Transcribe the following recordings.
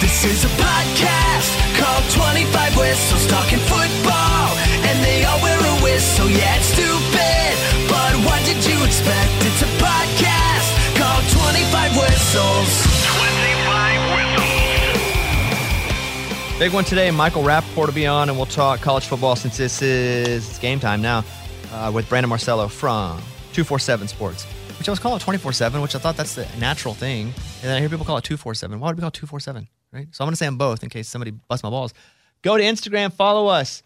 This is a podcast called 25 Whistles Talking Football. And they all wear a whistle, yeah, it's stupid. But what did you expect? It's a podcast called 25 Whistles. 25 Whistles. Big one today. Michael Rapaport will be on, and we'll talk college football since this is it's game time now uh, with Brandon Marcello from 247 Sports which I was calling 24 7, which I thought that's the natural thing. And then I hear people call it 247. Why would we call it 247? Right? So I'm going to say them both in case somebody busts my balls. Go to Instagram, follow us.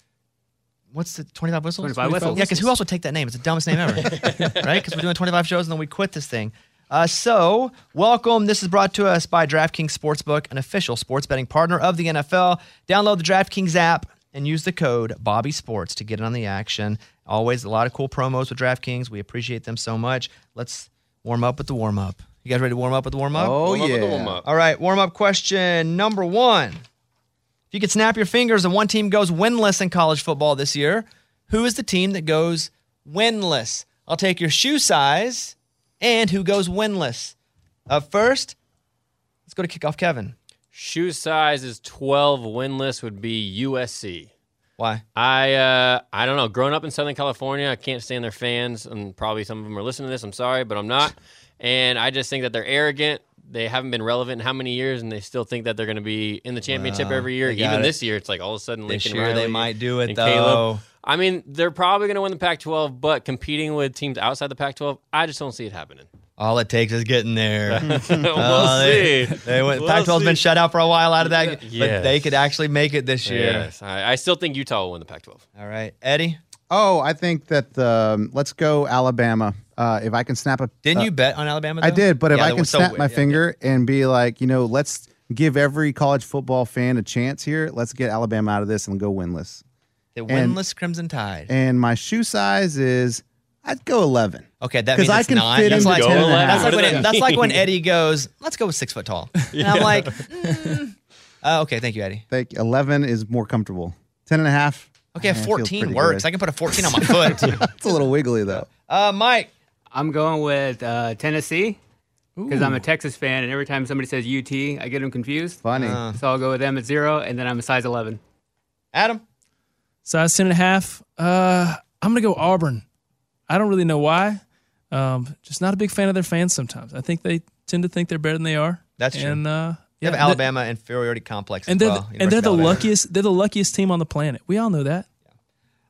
What's the 25 whistles? 25 whistles. Yeah, because who else would take that name? It's the dumbest name ever. right? Because we're doing 25 shows and then we quit this thing. Uh, so, welcome. This is brought to us by DraftKings Sportsbook, an official sports betting partner of the NFL. Download the DraftKings app and use the code Bobby Sports to get in on the action. Always a lot of cool promos with DraftKings. We appreciate them so much. Let's warm up with the warm up. You guys ready to warm up with the warm up? Oh, Warm up with yeah. the warm up. All right, warm up question number one. If you could snap your fingers and one team goes winless in college football this year, who is the team that goes winless? I'll take your shoe size and who goes winless. Up first, let's go to kickoff Kevin. Shoe size is 12. Winless would be USC. Why? I uh, I don't know. Growing up in Southern California, I can't stand their fans, and probably some of them are listening to this. I'm sorry, but I'm not. And I just think that they're arrogant. They haven't been relevant in how many years, and they still think that they're going to be in the championship Well, every year. Even it. this year, it's like all of a sudden This Lincoln year they might do it, though. Caleb. I mean, they're probably going to win the Pac-12, but competing with teams outside the Pac-12, I just don't see it happening. All it takes is getting there. we'll Oh, they- see. They went, We'll Pac-12's been shut out for a while out of that, but they could actually make it this year. Yes, I, I still think Utah will win the Pac-12. All right, Eddie. Oh, I think that um, let's go Alabama. Uh, if I can snap a, Didn't uh, you bet on Alabama? I did, but if Yeah, I can was so snap weird. my Yeah, yeah. finger and be like, you know, let's give every college football fan a chance here. Let's get Alabama out of this and go winless. The And- winless Crimson Tide. And my shoe size is, I'd go 11. Okay, that 'Cause means I it's can not. fit that's like, 10 and a that's like when it- that's like when? Eddie goes, "Let's go with six foot tall," and I'm like, mm. uh, "Okay, thank you, Eddie." Think 11 is more comfortable. 10 and a half. Okay, feels 14 works. good. I can put a 14 on my foot. It's a little wiggly though. uh, Mike, I'm going with uh, Tennessee because I'm a Texas fan, and every time somebody says UT, I get them confused. Funny. Uh, So I'll go with them at zero, and then I'm a size 11. Adam. Size 10 and a half. Uh, I'm going to go Auburn. I don't really know why. Um, just not a big fan of their fans sometimes. I think they tend to think they're better than they are. That's true. And, uh, You have yeah, Alabama inferiority complex And as they're, well. the, and they're the Alabama. luckiest. They're the luckiest team on the planet. We all know that.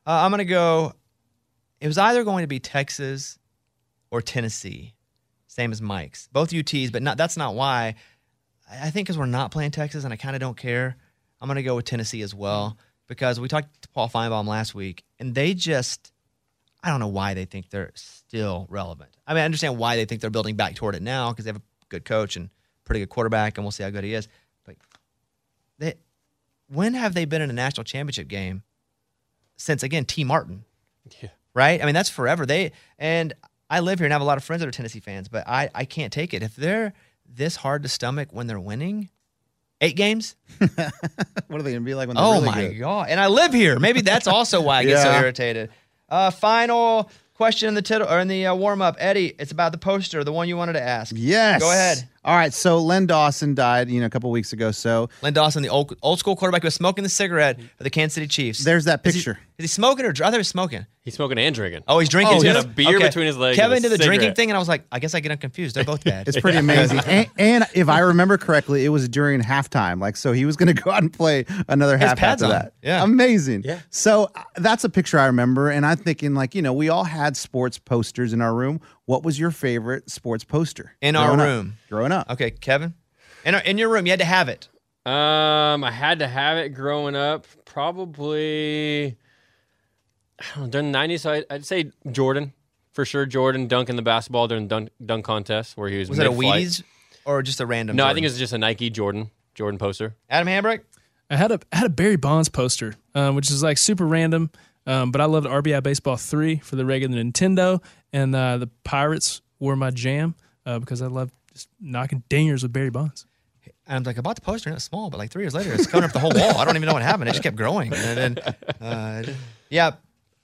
Uh, I'm gonna go. It was either going to be Texas or Tennessee, same as Mike's. Both UTs, but not. That's not why. I I think because we're not playing Texas, and I kind of don't care. I'm gonna go with Tennessee as well because we talked to Paul Finebaum last week, and they just. I don't know why they think they're still relevant. I mean, I understand why they think they're building back toward it now because they have a good coach and pretty good quarterback, and we'll see how good he is. But they, when have they been in a national championship game since again Tee Martin? Yeah. Right? I mean, that's forever. They and I live here and have a lot of friends that are Tennessee fans, but I I can't take it if they're this hard to stomach when they're winning. Eight games? What are they going to be like when they're Oh really my good? god! And I live here. Maybe that's also why I get so irritated. Uh, final question in the title or in the uh, warm up, Eddie. It's about the poster, the one you wanted to ask. Yes. Go ahead. All right, so Len Dawson died, you know, a couple weeks ago. So Len Dawson, the old old school quarterback, who was smoking the cigarette for the Kansas City Chiefs. there's that picture. Is he smoking or dr- I thought he was smoking? He's smoking and drinking. Oh, he's drinking. He's too? got a beer between his legs Kevin and a did the drinking thing, and I was like, I guess I get them confused. They're both bad. It's pretty amazing. and, and if I remember correctly, it was during halftime. Like, so he was going to go out and play another half pads after on. that. Yeah. Amazing. Yeah. So uh, that's a picture I remember. And I'm thinking, like, you know, we all had sports posters in our room. What was your favorite sports poster? In our growing up? room. Growing up. Okay, Kevin. In, our, in your room, you had to have it. Um, I had to have it growing up. Probably I don't know, during the nineties. So I, I'd say Jordan for sure. Jordan dunking the basketball during the dunk, dunk contest where he was. Was it a mid-flight. Wheaties or just a random? No, I think it was just a Nike Jordan Jordan poster. Adam Hambrick. I had a I had a Barry Bonds poster, um, which is like super random. Um, but I loved RBI Baseball three for the regular Nintendo, and uh, the Pirates were my jam uh, because I loved just knocking dingers with Barry Bonds. And I'm like, I bought the poster and it was small, but like three years later, it's covering up the whole wall. I don't even know what happened. It just kept growing. And then, uh, yeah,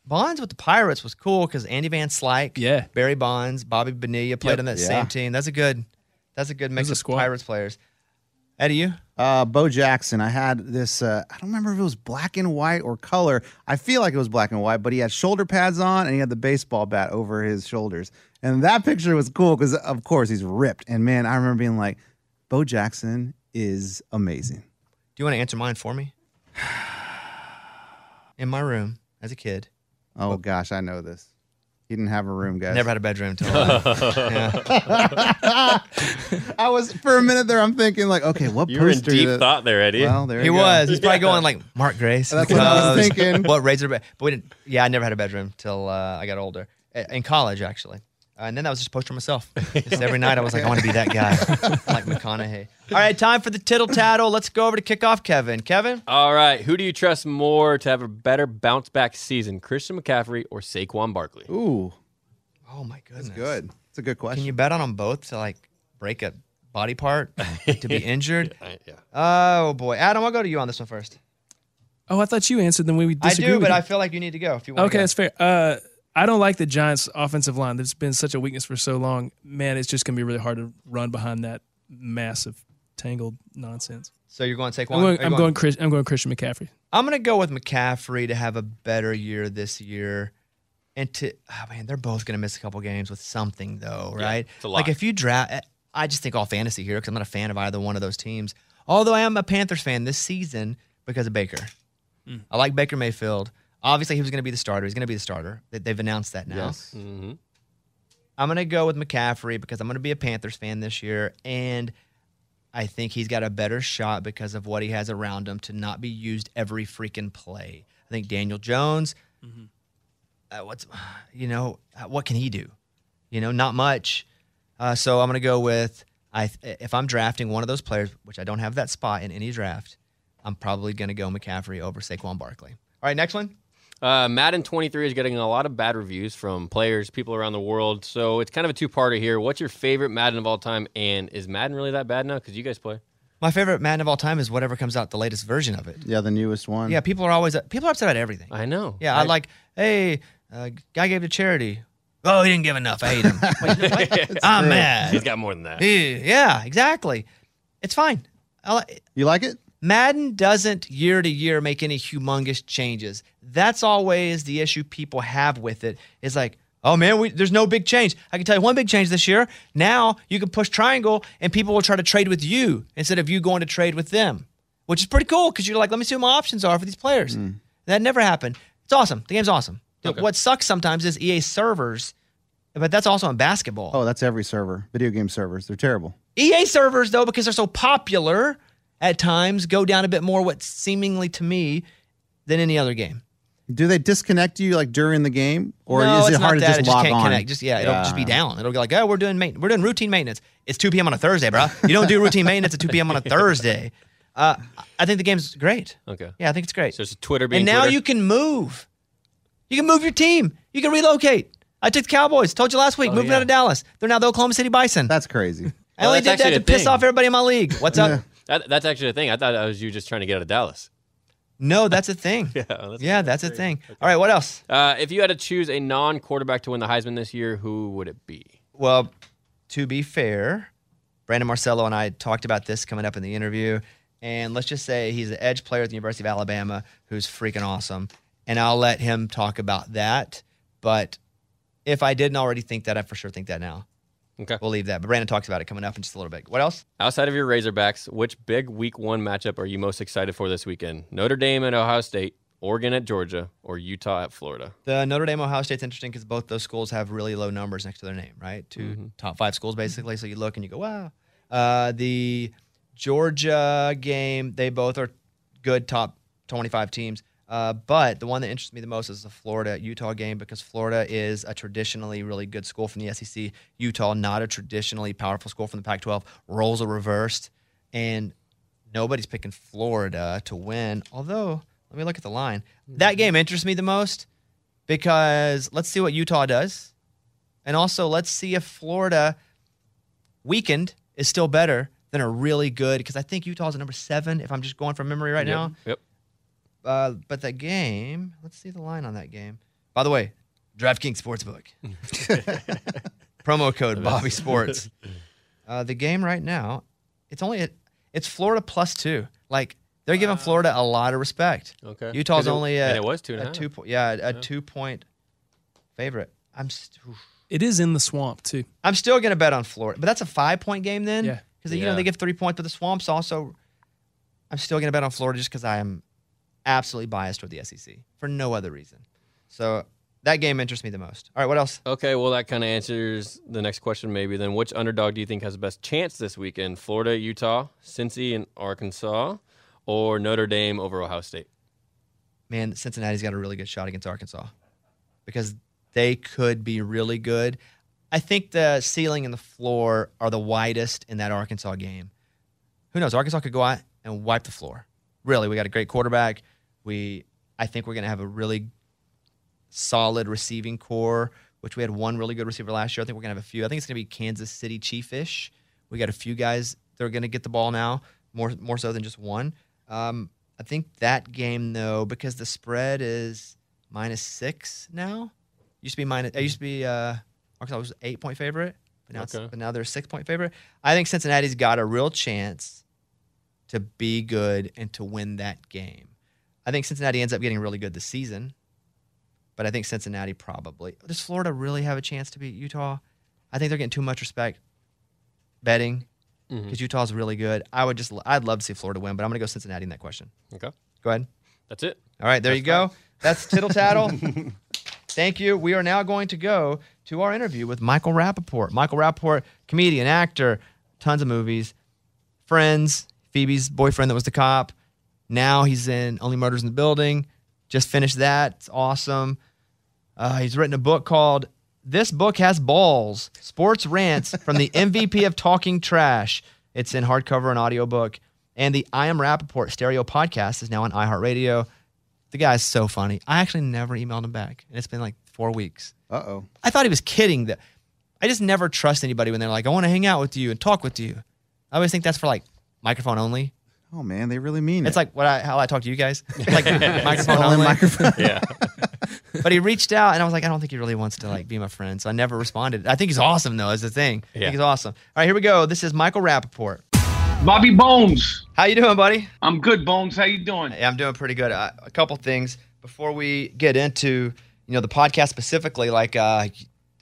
Bonds with the Pirates was cool because Andy Van Slyke, Yeah. Barry Bonds, Bobby Bonilla played Yep. on that Yeah. same team. That's a good, that's a good mix a of squad. Pirates players. Eddie, you? Uh, Bo Jackson. I had this. Uh, I don't remember if it was black and white or color. I feel like it was black and white, but he had shoulder pads on and he had the baseball bat over his shoulders. And that picture was cool because, of course, he's ripped. And man, I remember being like, Bo Jackson is amazing. Do you want to answer mine for me? In my room as a kid, Oh gosh, I know this. He didn't have a room, guys. never had a bedroom until. I was for a minute there. I'm thinking like, okay, what You were in poster deep did- thought there, Eddie. Well, there he you go. was. He's probably going like Mark Grace. That's what I was thinking. What Razor? But we didn't. Yeah, I never had a bedroom till uh, I got older. In college, actually. Uh, and then that was just a poster of myself. Just every night, I was like, I want to be that guy, like McConaughey. All right, time for the tittle tattle. Let's go over to kickoff, Kevin. Kevin, All right, who do you trust more to have a better bounce back season, Christian McCaffrey or Saquon Barkley? Ooh, oh my goodness, good. It's a good question. Can you bet on them both to like break a body part to be injured? I- yeah. Oh boy, Adam, I'll go to you on this one first. Oh, I thought you answered. Then we would I do, but you. I feel like you need to go if you want. Okay, to that's fair. Uh, I don't like the Giants' offensive line. There's been such a weakness for so long. Man, it's just going to be really hard to run behind that massive tangled nonsense. So you're going to take one. I'm one. going. I'm going. Chris, I'm going Christian McCaffrey. I'm gonna go with McCaffrey to have a better year this year, and to oh man, they're both gonna miss a couple games with something though, right? it's a lot. Like if you draft, I just think all fantasy here because I'm not a fan of either one of those teams. Although I am a Panthers fan this season because of Baker. Hmm. I like Baker Mayfield. Obviously, he was gonna be the starter. He's gonna be the starter. They- They've announced that now. Yes. Mm-hmm. I'm gonna go with McCaffrey because I'm gonna be a Panthers fan this year, and I think he's got a better shot because of what he has around him to not be used every freaking play. I think Daniel Jones, uh, what's you know uh, what can he do? You know, not much. Uh, so I'm gonna go with I. If I'm drafting one of those players, which I don't have that spot in any draft, I'm probably gonna go McCaffrey over Saquon Barkley. All right, next one. Uh, Madden 23 is getting a lot of bad reviews from players, people around the world. So it's kind of a two-parter here. What's your favorite Madden of all time? And is Madden really that bad now? Because you guys play. My favorite Madden of all time is whatever comes out, the latest version of it. Yeah, the newest one. Yeah, people are always people are upset about everything. I know. Yeah, I, like, hey, uh, guy gave to charity. Oh, he didn't give enough. I hate him. Wait, what? I'm mad. He's got more than that. Yeah, exactly. It's fine. I li- You like it? Madden doesn't year to year make any humongous changes. That's always the issue people have with it. Is like, oh man, we, there's no big change. I can tell you one big change this year. Now you can push triangle, and people will try to trade with you instead of you going to trade with them, which is pretty cool because you're like, let me see what my options are for these players. Mm. That never happened. It's awesome. The game's awesome. What sucks sometimes is EA servers, but that's also in basketball. Oh, that's every server. Video game servers. They're terrible. EA servers, though, because they're so popular, at times go down a bit more what seemingly to me than any other game. Do they disconnect you like during the game, or no, is it hard not to that. just it log can't on? connect. Just yeah, it'll just be down. It'll be like, oh, we're doing main- we're doing routine maintenance. It's 2 p.m. on a Thursday, bro. You don't do routine maintenance at 2 p.m. on a Thursday. Uh, I think the game's great. Okay. Yeah, I think it's great. So it's Twitter being and now Twitter? you can move. You can move your team. You can relocate. I took the Cowboys. Told you last week, moving yeah. out of Dallas. They're now the Oklahoma City Bison. That's crazy. I only that's did that to a piss thing. off everybody in my league. What's up? That, that's actually a thing. I thought that was you just trying to get out of Dallas. No, that's a thing. Yeah, that's yeah, that's a thing. All right, what else? Uh, if you had to choose a non-quarterback to win the Heisman this year, who would it be? Well, to be fair, Brandon Marcello and I talked about this coming up in the interview. And let's just say he's an edge player at the University of Alabama who's freaking awesome. And I'll let him talk about that. But if I didn't already think that, I for sure think that now. Okay. We'll leave that. But Brandon talks about it coming up in just a little bit. What else? Outside of your Razorbacks, which big Week One matchup are you most excited for this weekend? Notre Dame at Ohio State, Oregon at Georgia, or Utah at Florida? The Notre Dame Ohio State's interesting because both those schools have really low numbers next to their name, right? 2 top five schools basically. So you look and you go, wow. Uh, the Georgia game, they both are good top 25 teams. Uh, but the one that interests me the most is the Florida Utah game because Florida is a traditionally really good school from the SEC. Utah, not a traditionally powerful school from the Pac 12. Roles are reversed. And nobody's picking Florida to win. Although, let me look at the line. That game interests me the most because let's see what Utah does. And also, let's see if Florida weakened is still better than a really good, because I think Utah's a number seven, if I'm just going from memory right Yep, now. Yep. Uh, but that game, let's see the line on that game. By the way, DraftKings Sportsbook. Promo code Bobby Sports. Uh, the game right now, it's only at, it's Florida plus two. Like they're giving Florida a lot of respect. Okay. Utah's it- only a, and it was two and a half. two point yeah a two point favorite. I'm st- It is in the swamp too. I'm still gonna bet on Florida, but that's a five point game then. Yeah. because you know they give three points, but the Swamps also. I'm still gonna bet on Florida just because I am absolutely biased toward the SEC for no other reason. So that game interests me the most. All right, what else? Okay, well, that kind of answers the next question, maybe. Then, which underdog do you think has the best chance this weekend? Florida, Utah, Cincy, and Arkansas, or Notre Dame over Ohio State? man, Cincinnati's got a really good shot against Arkansas because they could be really good. I think the ceiling and the floor are the widest in that Arkansas game. Who knows? Arkansas could go out and wipe the floor. Really, we got a great quarterback. We, I think we're going to have a really solid receiving corps, which we had one really good receiver last year. I think we're going to have a few. I think it's going to be Kansas City Chief-ish. We got a few guys that are going to get the ball now, more more so than just one. Um, I think that game though, because the spread is minus six now. Used to be minus. It used to be uh, Arkansas was eight point favorite, but now it's, Okay. but now they're six point favorite. I think Cincinnati's got a real chance to be good and to win that game. I think Cincinnati ends up getting really good this season, but I think Cincinnati probably. Does Florida really have a chance to beat Utah? I think they're getting too much respect betting Mm-hmm. because Utah's really good. I would just, I'd love to see Florida win, but I'm going to go Cincinnati in that question. Okay, Go ahead. that's it. All right, there you go. That's tittle tattle. Thank you. We are now going to go to our interview with Michael Rapaport. Michael Rapaport, comedian, actor, tons of movies, Friends, Phoebe's boyfriend that was the cop. Now he's in Only Murders in the Building. Just finished that. It's awesome. Uh, he's written a book called This Book Has Balls Sports Rants from the MVP of Talking Trash. It's in hardcover and audiobook. And the I Am Rapaport stereo podcast is now on iHeartRadio. The guy's so funny. I actually never emailed him back, and it's been like four weeks. Uh oh. I thought he was kidding. That I just never trust anybody when they're like, "I want to hang out with you and talk with you." I always think that's for like microphone only. Oh man, they really mean it. It's it. like what I, how I talk to you guys, like microphone Only only. microphone. Yeah. But he reached out, and I was like, I don't think he really wants to like be my friend, so I never responded. I think he's awesome though. Is the thing. I Yeah. think he's awesome. All right, here we go. This is Michael Rapaport. Bobby Bones. How you doing, buddy? I'm good, Bones. How you doing? Yeah, I'm doing pretty good. Uh, a couple things before we get into you know the podcast specifically. Like, uh,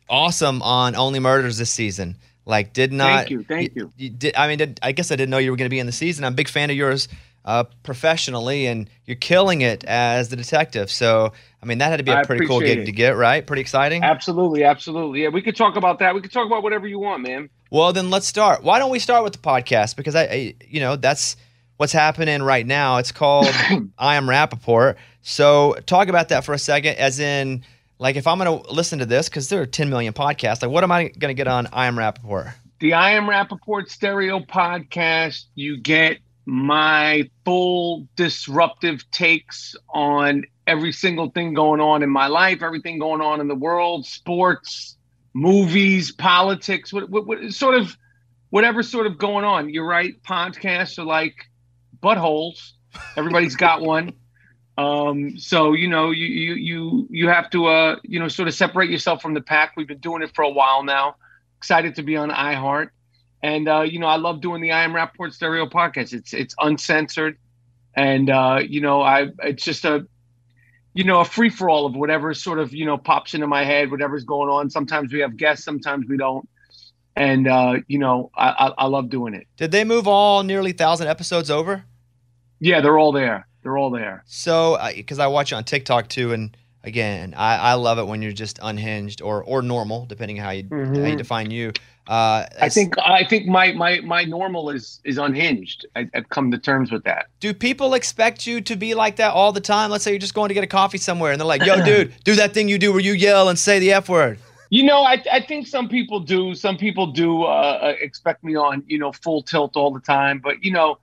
awesome on Only Murders this season. Like, did not. Thank you, thank you. did, I mean, did, I guess I didn't know you were going to be in the season. I'm a big fan of yours uh, professionally, and you're killing it as the detective. So, I mean, that had to be a I pretty cool gig it. to get, right? Pretty exciting. Absolutely, absolutely. Yeah, we could talk about that. We could talk about whatever you want, man. Well, then let's start. Why don't we start with the podcast? Because I, I you know, that's what's happening right now. It's called I Am Rapaport. So talk about that for a second, as in, like, if I'm going to listen to this, because there are 10 million podcasts, like, what am I going to get on I Am Rapaport? The I Am Rapaport Stereo Podcast, you get my full disruptive takes on every single thing going on in my life, everything going on in the world, sports, movies, politics, what, what, what sort of whatever sort of going on. You're right. Podcasts are like buttholes. Everybody's got one. Um, so you know, you you you you have to uh you know sort of separate yourself from the pack. We've been doing it for a while now. Excited to be on iHeart. And uh, you know, I love doing the I Am Rapaport Stereo podcast. It's it's uncensored, and uh, you know, I it's just a you know a free for all of whatever sort of you know pops into my head, whatever's going on. Sometimes we have guests, sometimes we don't, and uh, you know, I, I I love doing it. Did they move all nearly thousand episodes over? Yeah, they're all there. They're all there. So, because I watch you on TikTok too, and again, I, I love it when you're just unhinged or or normal, depending how you how you Mhm. define you. Uh, I think I think my my my normal is is unhinged. I, I've come to terms with that. Do people expect you to be like that all the time? Let's say you're just going to get a coffee somewhere, and they're like, "Yo, dude, do that thing you do where you yell and say the f word." You know, I I think some people do. Some people do uh, uh, expect me on you know full tilt all the time. But you know,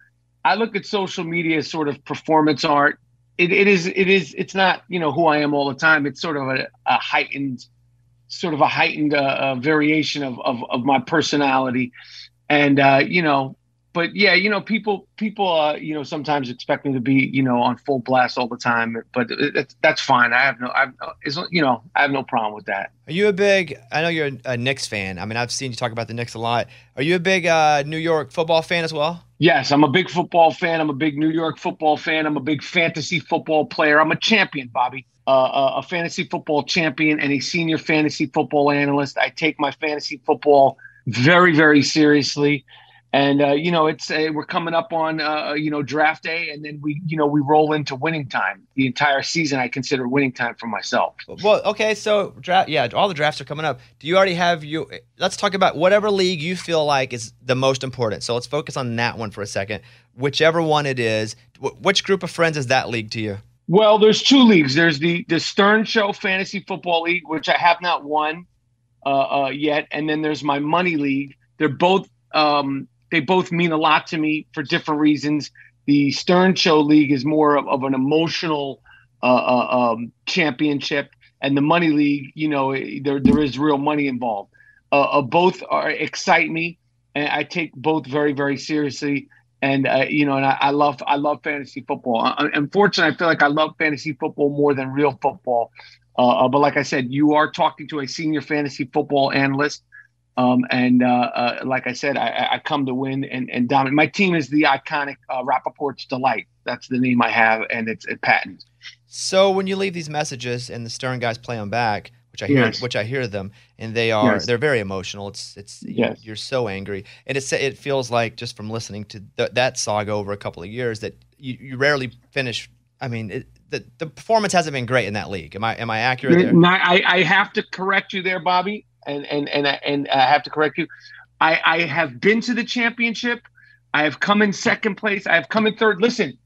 I look at social media as sort of performance art. It, it is it is it's not you know who I am all the time. It's sort of a, a heightened, sort of a heightened uh, uh, variation of, of of my personality, and uh, you know. But yeah, you know, people people uh, you know sometimes expect me to be you know on full blast all the time. But it, it's that's fine. I have no I it's you know I have no problem with that. Are you a big? I know you're a, a Knicks fan. I mean, I've seen you talk about the Knicks a lot. Are you a big uh, New York football fan as well? Yes, I'm a big football fan. I'm a big New York football fan. I'm a big fantasy football player. I'm a champion, Bobby. Uh, a, a fantasy football champion and a senior fantasy football analyst. I take my fantasy football very, very seriously. And uh, you know, it's uh, we're coming up on uh, you know draft day, and then we you know we roll into winning time. The entire season, I consider winning time for myself. Well, okay, so draft. Yeah, all the drafts are coming up. Do you already have you? Let's talk about whatever league you feel like is the most important. So let's focus on that one for a second. Whichever one it is, wh- which group of friends is that league to you? Well, there's two leagues. There's the the Stern Show Fantasy Football League, which I have not won uh, uh, yet, and then there's my Money League. They're both um, they both mean a lot to me for different reasons. The Stern Show League is more of, of an emotional uh, uh, um, championship, and the Money League, you know, there there is real money involved. Uh, uh, both are excite me, and I take both very very seriously and uh, you know, and I, I love I love fantasy football. Uh, unfortunately, I feel like I love fantasy football more than real football. But like I said, you are talking to a senior fantasy football analyst, um, and uh, uh, like I said, I, I- come to win and, and dominate. My team is the iconic uh, Rapaport's Delight. That's the name I have, and it's a patent. So when you leave these messages and the Stern guys play them back, which I hear, Yes. which I hear them, and they are Yes. they're very emotional. It's it's Yes. you're so angry, and it's it feels like just from listening to th- that saga over a couple of years that you, you rarely finish. I mean, it, the the performance hasn't been great in that league. Am I am I accurate there? I, I have to correct you there, Bobby, and and and I- and I have to correct you. I, I have been to the championship. I have come in second place. I have come in third. Listen,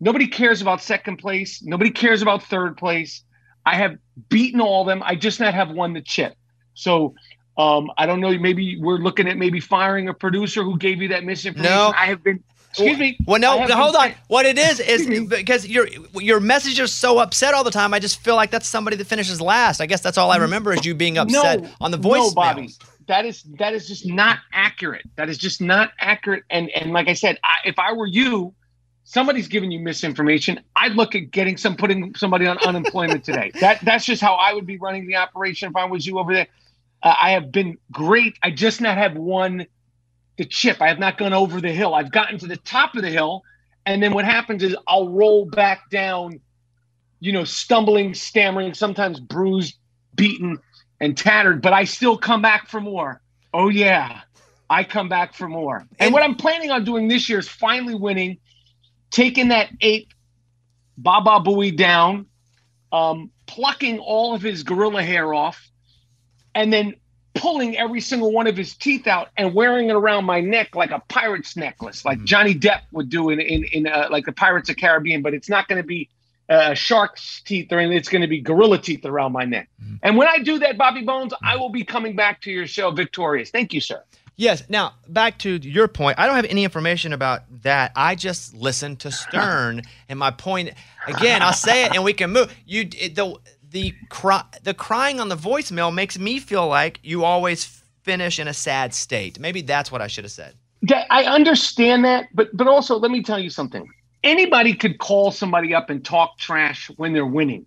nobody cares about second place. Nobody cares about third place. I have beaten all of them. I just not have won the chip. So um, I don't know. Maybe we're looking at maybe firing a producer who gave you that misinformation. No. I have been. Excuse me. Well, no, no, hold on. What it is is because your your messages are so upset all the time. I just feel like that's somebody that finishes last. I guess that's all I remember is you being upset on the voice. No, Bobby, that is that is just not accurate. That is just not accurate. And and like I said, I, if I were you, somebody's giving you misinformation. I'd look at getting some putting somebody on unemployment today. That that's just how I would be running the operation if I was you over there. Uh, I have been great. I just not have won the chip. I have not gone over the hill. I've gotten to the top of the hill, and then what happens is I'll roll back down you know, stumbling, stammering, sometimes bruised, beaten, and tattered, but I still come back for more. Oh, yeah, I come back for more. And, what I'm planning on doing this year is finally winning, taking that eight Baba Booey down, um, plucking all of his gorilla hair off, and then pulling every single one of his teeth out and wearing it around my neck like a pirate's necklace, like Johnny Depp would do in in, in uh, like the Pirates of Caribbean. But it's not going to be uh, shark's teeth or anything. It's going to be gorilla teeth around my neck. And when I do that, Bobby Bones, I will be coming back to your show victorious. Thank you, sir. Yes. Now back to your point. I don't have any information about that. I just listened to Stern, and my point again. I'll say it, and we can move. You the the cry, the crying on the voicemail makes me feel like you always finish in a sad state. Maybe that's what I should have said. That- I understand that, but but also let me tell you something. Anybody could call somebody up and talk trash when they're winning.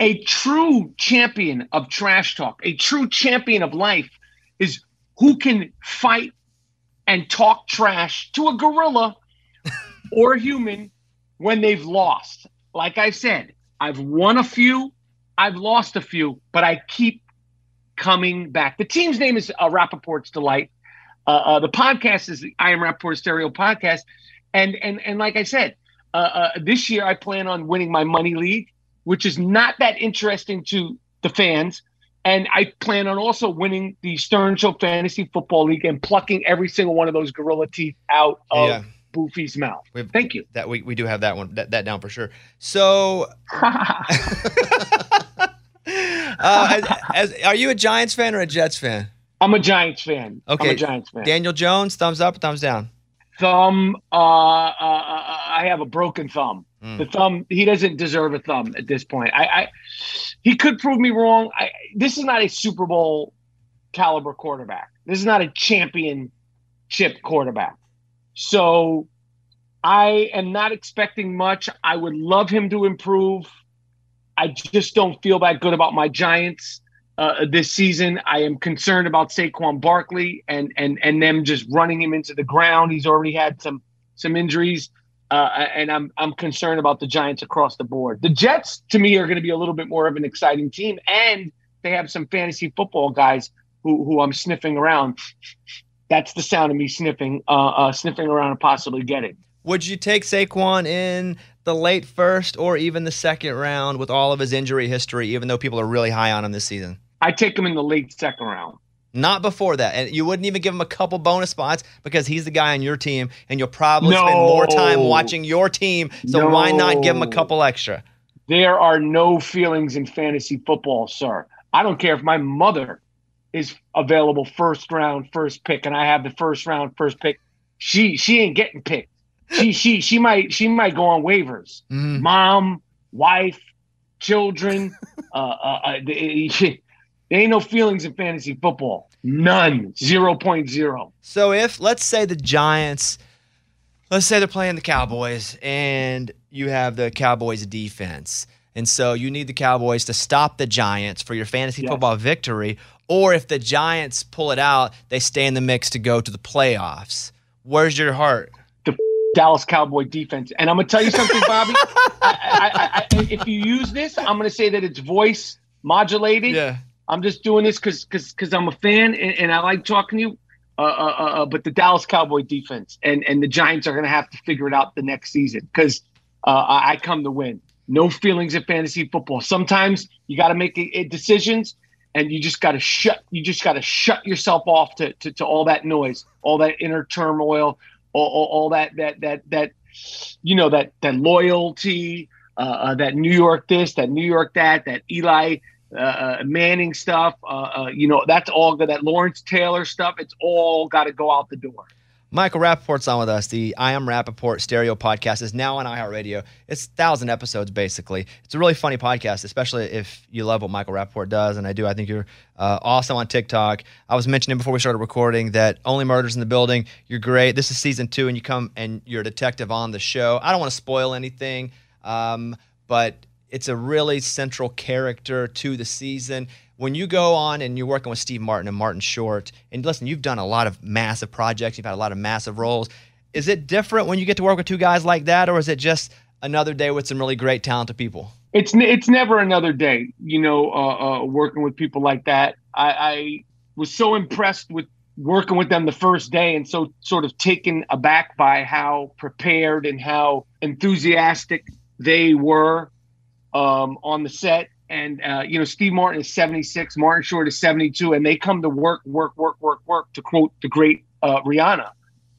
A true champion of trash talk, a true champion of life, is who can fight and talk trash to a gorilla or a human when they've lost. Like I said, I've won a few, I've lost a few, but I keep coming back. The team's name is uh, Rapaport's Delight. Uh, uh, the podcast is the I Am Rapaport Stereo Podcast, and and and like I said, uh, uh, this year I plan on winning my money league, which is not that interesting to the fans. And I plan on also winning the Stern Show Fantasy Football League and plucking every single one of those gorilla teeth out of Yeah. Booey's mouth. We've- Thank you. That we, we do have that one that, that down for sure. So, uh, as, as, are you a Giants fan or a Jets fan? I'm a Giants fan. I'm Okay, a Giants fan. Daniel Jones, thumbs up thumbs down? thumb. Uh, uh, uh, I have a broken thumb. Mm. The thumb. He doesn't deserve a thumb at this point. I, I he could prove me wrong. I, this is not a Super Bowl caliber quarterback. This is not a championship quarterback. So I am not expecting much. I would love him to improve. I just don't feel that good about my Giants uh, this season. I am concerned about Saquon Barkley and and and them just running him into the ground. He's already had some some injuries, uh, and I'm I'm concerned about the Giants across the board. The Jets, to me, are going to be a little bit more of an exciting team, and they have some fantasy football guys who who I'm sniffing around. That's the sound of me sniffing, uh, uh, sniffing around and possibly getting. Would you take Saquon in the late first or even the second round with all of his injury history, even though people are really high on him this season? I take him in the late second round. Not before that. And you wouldn't even give him a couple bonus spots because he's the guy on your team and you'll probably spend more time watching your team. So why not give him a couple extra? There are no feelings in fantasy football, sir. I don't care if my mother is available first round, first pick, and I have the first round, first pick. She she ain't getting picked. She she she might she might go on waivers. Mm. Mom, wife, children. uh, uh, uh, they- there ain't no feelings in fantasy football. None. 0.0. So if let's say the Giants, let's say they're playing the Cowboys, and you have the Cowboys defense, and so you need the Cowboys to stop the Giants for your fantasy Yes. football victory, or if the Giants pull it out, they stay in the mix to go to the playoffs. Where's your heart? The Dallas Cowboy defense. And I'm gonna tell you something, Bobby. I, I, I, if you use this, I'm gonna say that it's voice modulated. Yeah. I'm just doing this because because because I'm a fan and, and I like talking to you. Uh, uh, uh, uh, but the Dallas Cowboy defense and and the Giants are gonna have to figure it out the next season because uh, I, come to win. No feelings in fantasy football. Sometimes you got to make it, it decisions, and you just got to shut. You just got to shut yourself off to, to to all that noise, all that inner turmoil, all, all, all that that that that you know that that loyalty, uh, uh, that New York this, that New York that, that Eli uh, uh, Manning stuff. Uh, uh, you know that's all. That Lawrence Taylor stuff. It's all got to go out the door. Michael Rapaport's on with us. The I Am Rapaport stereo podcast is now on iHeartRadio. It's thousand episodes basically. It's a really funny podcast, especially if you love what Michael Rapaport does, and I do. I think you're uh, awesome on TikTok. I was mentioning before we started recording that Only Murders in the Building. You're great. This is season two, and you come and you're a detective on the show. I don't want to spoil anything, um, but it's a really central character to the season. When you go on and you're working with Steve Martin and Martin Short, and listen, you've done a lot of massive projects, you've had a lot of massive roles. Is it different when you get to work with two guys like that, or is it just another day with some really great, talented people? It's it's never another day, you know, uh, uh, working with people like that. I, I was so impressed with working with them the first day, and so sort of taken aback by how prepared and how enthusiastic they were um, on the set. And uh, you know, Steve Martin is 76, Martin Short is 72, and they come to work, work, work, work, work. To quote the great uh, Rihanna,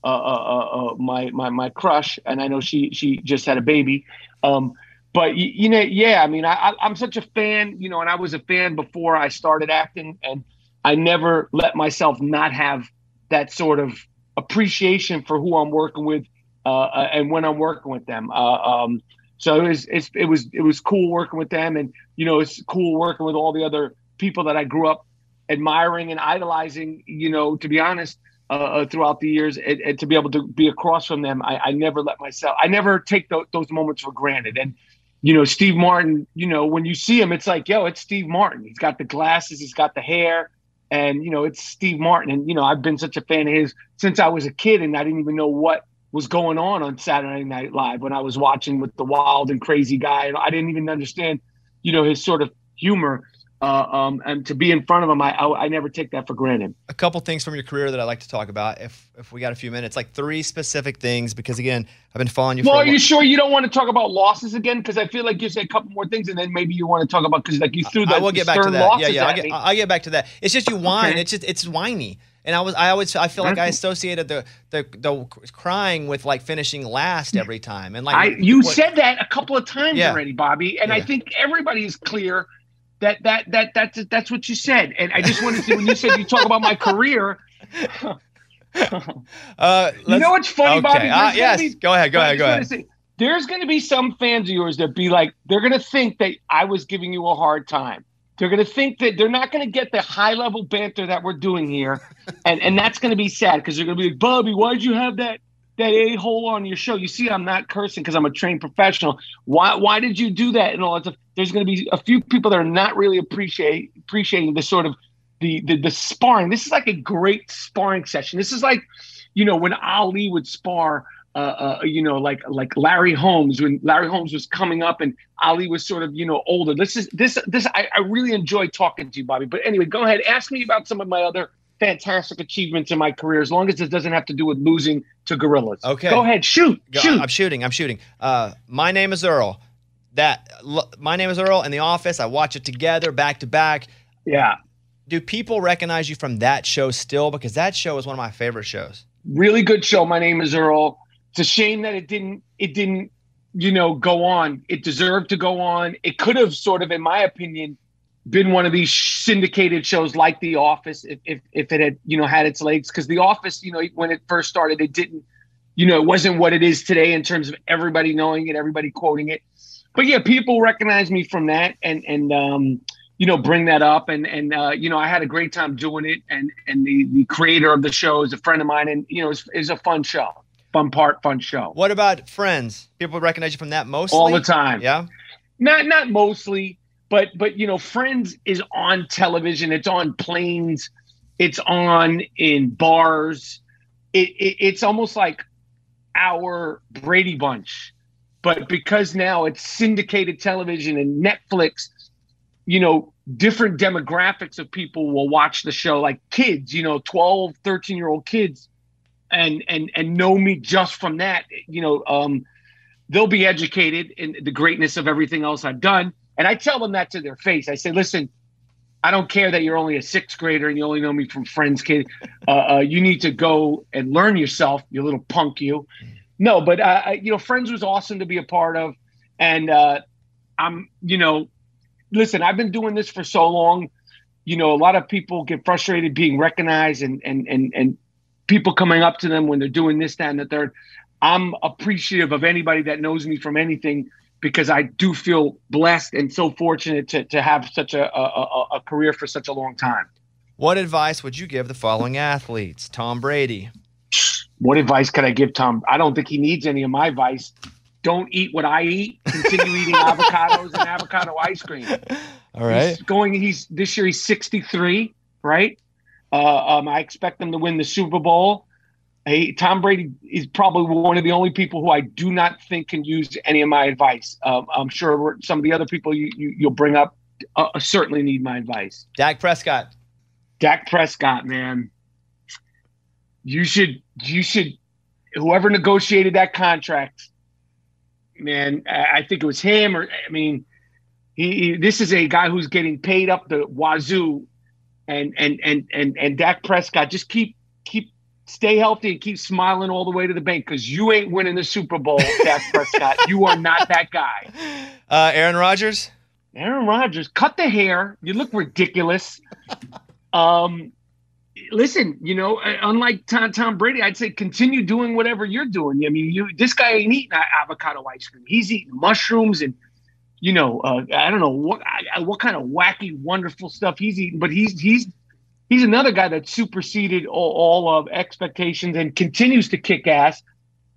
uh, uh, uh, uh, my my my crush, and I know she she just had a baby. Um, but y- you know, yeah, I mean, I, I'm such a fan, you know, and I was a fan before I started acting, and I never let myself not have that sort of appreciation for who I'm working with, and when I'm working with them. Um, so it was it's, it was it was cool working with them, and you know, it's cool working with all the other people that I grew up admiring and idolizing. You know, to be honest, uh, uh, throughout the years, and, and to be able to be across from them, I, I never let myself, I never take tho- those moments for granted. And you know, Steve Martin, you know, when you see him, it's like, yo, it's Steve Martin. He's got the glasses, he's got the hair, and you know it's Steve Martin, and you know I've been such a fan of his since I was a kid, and I didn't even know what was going on on Saturday Night Live when I was watching with the wild and crazy guy, and I didn't even understand, you know, his sort of humor. Uh, um, and to be in front of him, I, I I never take that for granted. a couple things from your career that I'd like to talk about if if we got a few minutes, like three specific things, because again, I've been following you Well, for a are you sure you don't want to talk about losses again? Because I feel like you said a couple more things, and then maybe you want to talk about because like you threw the I will get back to that. Yeah, losses yeah, I'll get. I'll get back to that. It's just you whine. Okay. It's just it's whiny. And I was I always I feel like I associated the, the the crying with like finishing last every time. And like I you what- said that a couple of times Yeah. already, Bobby, and I think everybody is clear that that that that's that's what you said. And I just wanted to when you said you talk about my career. Uh, You know what's funny, okay. Bobby? Uh, yes, be- go ahead, go ahead, go ahead. say, there's going to be some fans of yours that be like, they're going to think that I was giving you a hard time. They're going to think that they're not going to get the high level banter that we're doing here, and and that's going to be sad because they're going to be like, Bobby, why did you have that that a hole on your show? You see, I'm not cursing because I'm a trained professional. Why why did you do that and all that stuff? There's going to be a few people that are not really appreciate appreciating the sort of the, the the sparring. This is like a great sparring session. This is like, you know, when Ali would spar uh, uh, you know, like like Larry Holmes when Larry Holmes was coming up and Ali was sort of you know older. This is this this I, I really enjoy talking to you, Bobby. But anyway, go ahead, ask me about some of my other fantastic achievements in my career, as long as it doesn't have to do with losing to gorillas. Okay. go ahead, shoot, Go- shoot. I'm shooting. I'm shooting. Uh, my name is Earl. That l- my name is Earl. In the office, I watch it together, back to back. Yeah, Do people recognize you from that show still? Because that show is one of my favorite shows. really good show. My name is Earl. It's a shame that it didn't it didn't you know go on. It deserved to go on. It could have sort of, in my opinion, been one of these syndicated shows like The Office if if, if it had you know had its legs. Because The Office, you know, when it first started, it didn't you know it wasn't what it is today in terms of everybody knowing it, everybody quoting it. But yeah, people recognize me from that and and um you know bring that up and and uh, you know I had a great time doing it and and the the creator of the show is a friend of mine and you know it's, it's a fun show fun part fun show. What about Friends? People recognize you from that mostly? All the time. Yeah. not not mostly but but you know friends is on television. It's on planes. It's on in bars. It, it it's almost like our brady bunch. But because now it's syndicated television and netflix you know different demographics of people will watch the show. Like kids you know 12 13 year old kids and and and know me just from that you know um they'll be educated in the greatness of everything else I've done. And I tell them that to their face. I say, listen, I don't care that you're only a sixth grader and you only know me from friends, kid. Uh, uh, you need to go and learn yourself, you little punk, you. No, but uh, you know, Friends was awesome to be a part of, and uh, I'm, you know, listen, I've been doing this for so long. You know, a lot of people get frustrated being recognized, and and and and people coming up to them when they're doing this, that, and the third. I'm appreciative of anybody that knows me from anything because I do feel blessed and so fortunate to, to have such a, a, a, career for such a long time. What advice would you give the following athletes? Tom Brady. What advice could I give Tom? I don't think he needs any of my advice. Don't eat what I eat. Continue eating avocados and avocado ice cream. All right. He's going. He's this year. He's 63, right? Uh, um, I expect them to win the Super Bowl. Hey, Tom Brady is probably one of the only people who I do not think can use any of my advice. Um, I'm sure some of the other people you, you you'll bring up uh, certainly need my advice. Dak Prescott. Dak Prescott, man, you should you should whoever negotiated that contract, man. I I think it was him or I mean, he, he this is a guy who's getting paid up the wazoo, and and and and and Dak Prescott just keep keep stay healthy and keep smiling all the way to the bank because you ain't winning the Super Bowl, Dak Prescott. You are not that guy. Uh, Aaron Rodgers. Aaron Rodgers, cut the hair. You look ridiculous. Um, listen, you know, uh, unlike Tom, Tom Brady, I'd say continue doing whatever you're doing. I mean, you this guy ain't eating avocado ice cream. He's eating mushrooms and you know, uh, I don't know what I- what kind of wacky, wonderful stuff he's eating, but he's he's he's another guy that superseded all, all of expectations and continues to kick ass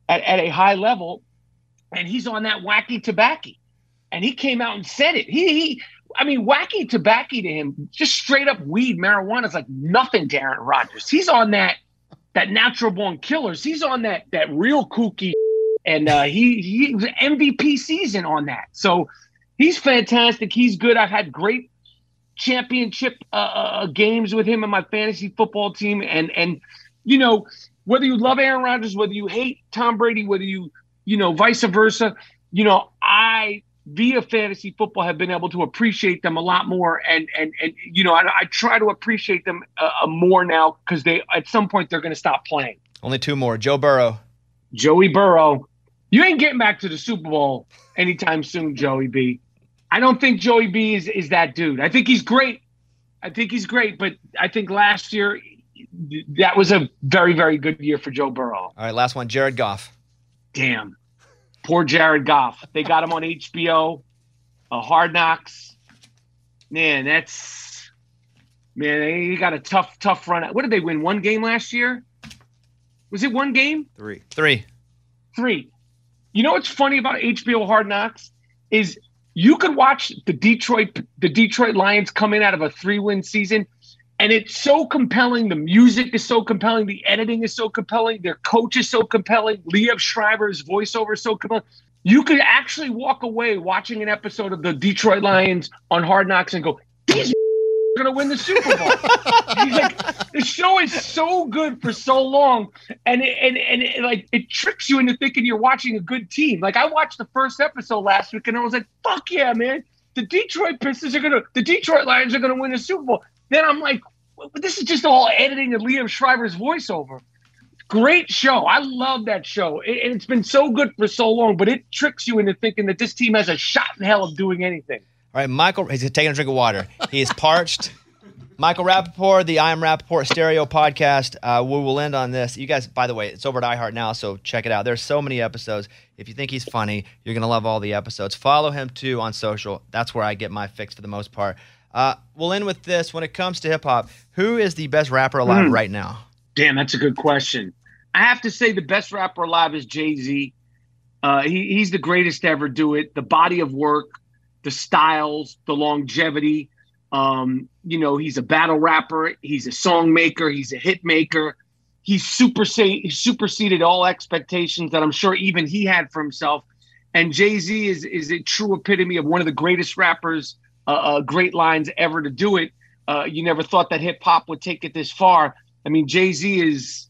at, at a high level. And he's on that wacky tobacco and he came out and said it. He, he I mean, wacky tobacco to him, just straight up weed, marijuana is like nothing to Aaron Rodgers. He's on that that natural born killers. He's on that that real kooky, and uh, he he was MVP season on that. So he's fantastic. He's good. I've had great championship uh, uh, games with him and my fantasy football team, and and you know whether you love Aaron Rodgers, whether you hate Tom Brady, whether you you know vice versa, you know I via fantasy football have been able to appreciate them a lot more and and and you know i, I try to appreciate them uh, more now because they at some point they're going to stop playing Only two more. Joe Burrow. joey burrow you ain't getting back to the super bowl anytime soon joey b i don't think joey b is is that dude i think he's great i think he's great but i think last year that was a very very good year for joe burrow All right, last one. Jared Goff. damn. Poor Jared Goff. They got him on HBO, uh, Hard Knocks. Man, that's man. They got a tough, tough run. What did they win? One game last year? Was it one game? Three. Three. Three. You know what's funny about HBO Hard Knocks is you could watch the Detroit the Detroit Lions come in out of a three win season, and it's so compelling. The music is so compelling. The editing is so compelling. Their coach is so compelling. Liev Schreiber's voiceover is so compelling. You could actually walk away watching an episode of the Detroit Lions on Hard Knocks and go, "These going to win the Super Bowl." He's like, the show is so good for so long, and it, and and it, like it tricks you into thinking you're watching a good team. Like I watched the first episode last week, and I was like, "Fuck yeah, man!" The Detroit Pistons are gonna, the Detroit Lions are gonna win the Super Bowl. Then I'm like, "This is just all editing and Liam Schreiber's voiceover." Great show. I love that show, It- and it's been so good for so long. But it tricks you into thinking that this team has a shot in hell of doing anything. All right, Michael, he's taking a drink of water. He is parched. Michael Rapaport, the I Am Rapaport Stereo podcast. Uh, we will end on this. You guys, by the way, it's over at iHeart now, so check it out. There's so many episodes. If you think he's funny, you're going to love all the episodes. Follow him too on social. That's where I get my fix for the most part. Uh, we'll end with this. When it comes to hip hop, who is the best rapper alive Hmm. right now? Damn, that's a good question. I have to say the best rapper alive is Jay Z. Uh, he, he's the greatest to ever do it. The body of work, the styles, the longevity. Um, you know, he's a battle rapper. He's a song maker. He's a hit maker. He's super he superseded all expectations that I'm sure even he had for himself. And Jay Z is is a true epitome of one of the greatest rappers, uh, uh, great lines ever to do it. Uh, you never thought that hip hop would take it this far. I mean, Jay Z is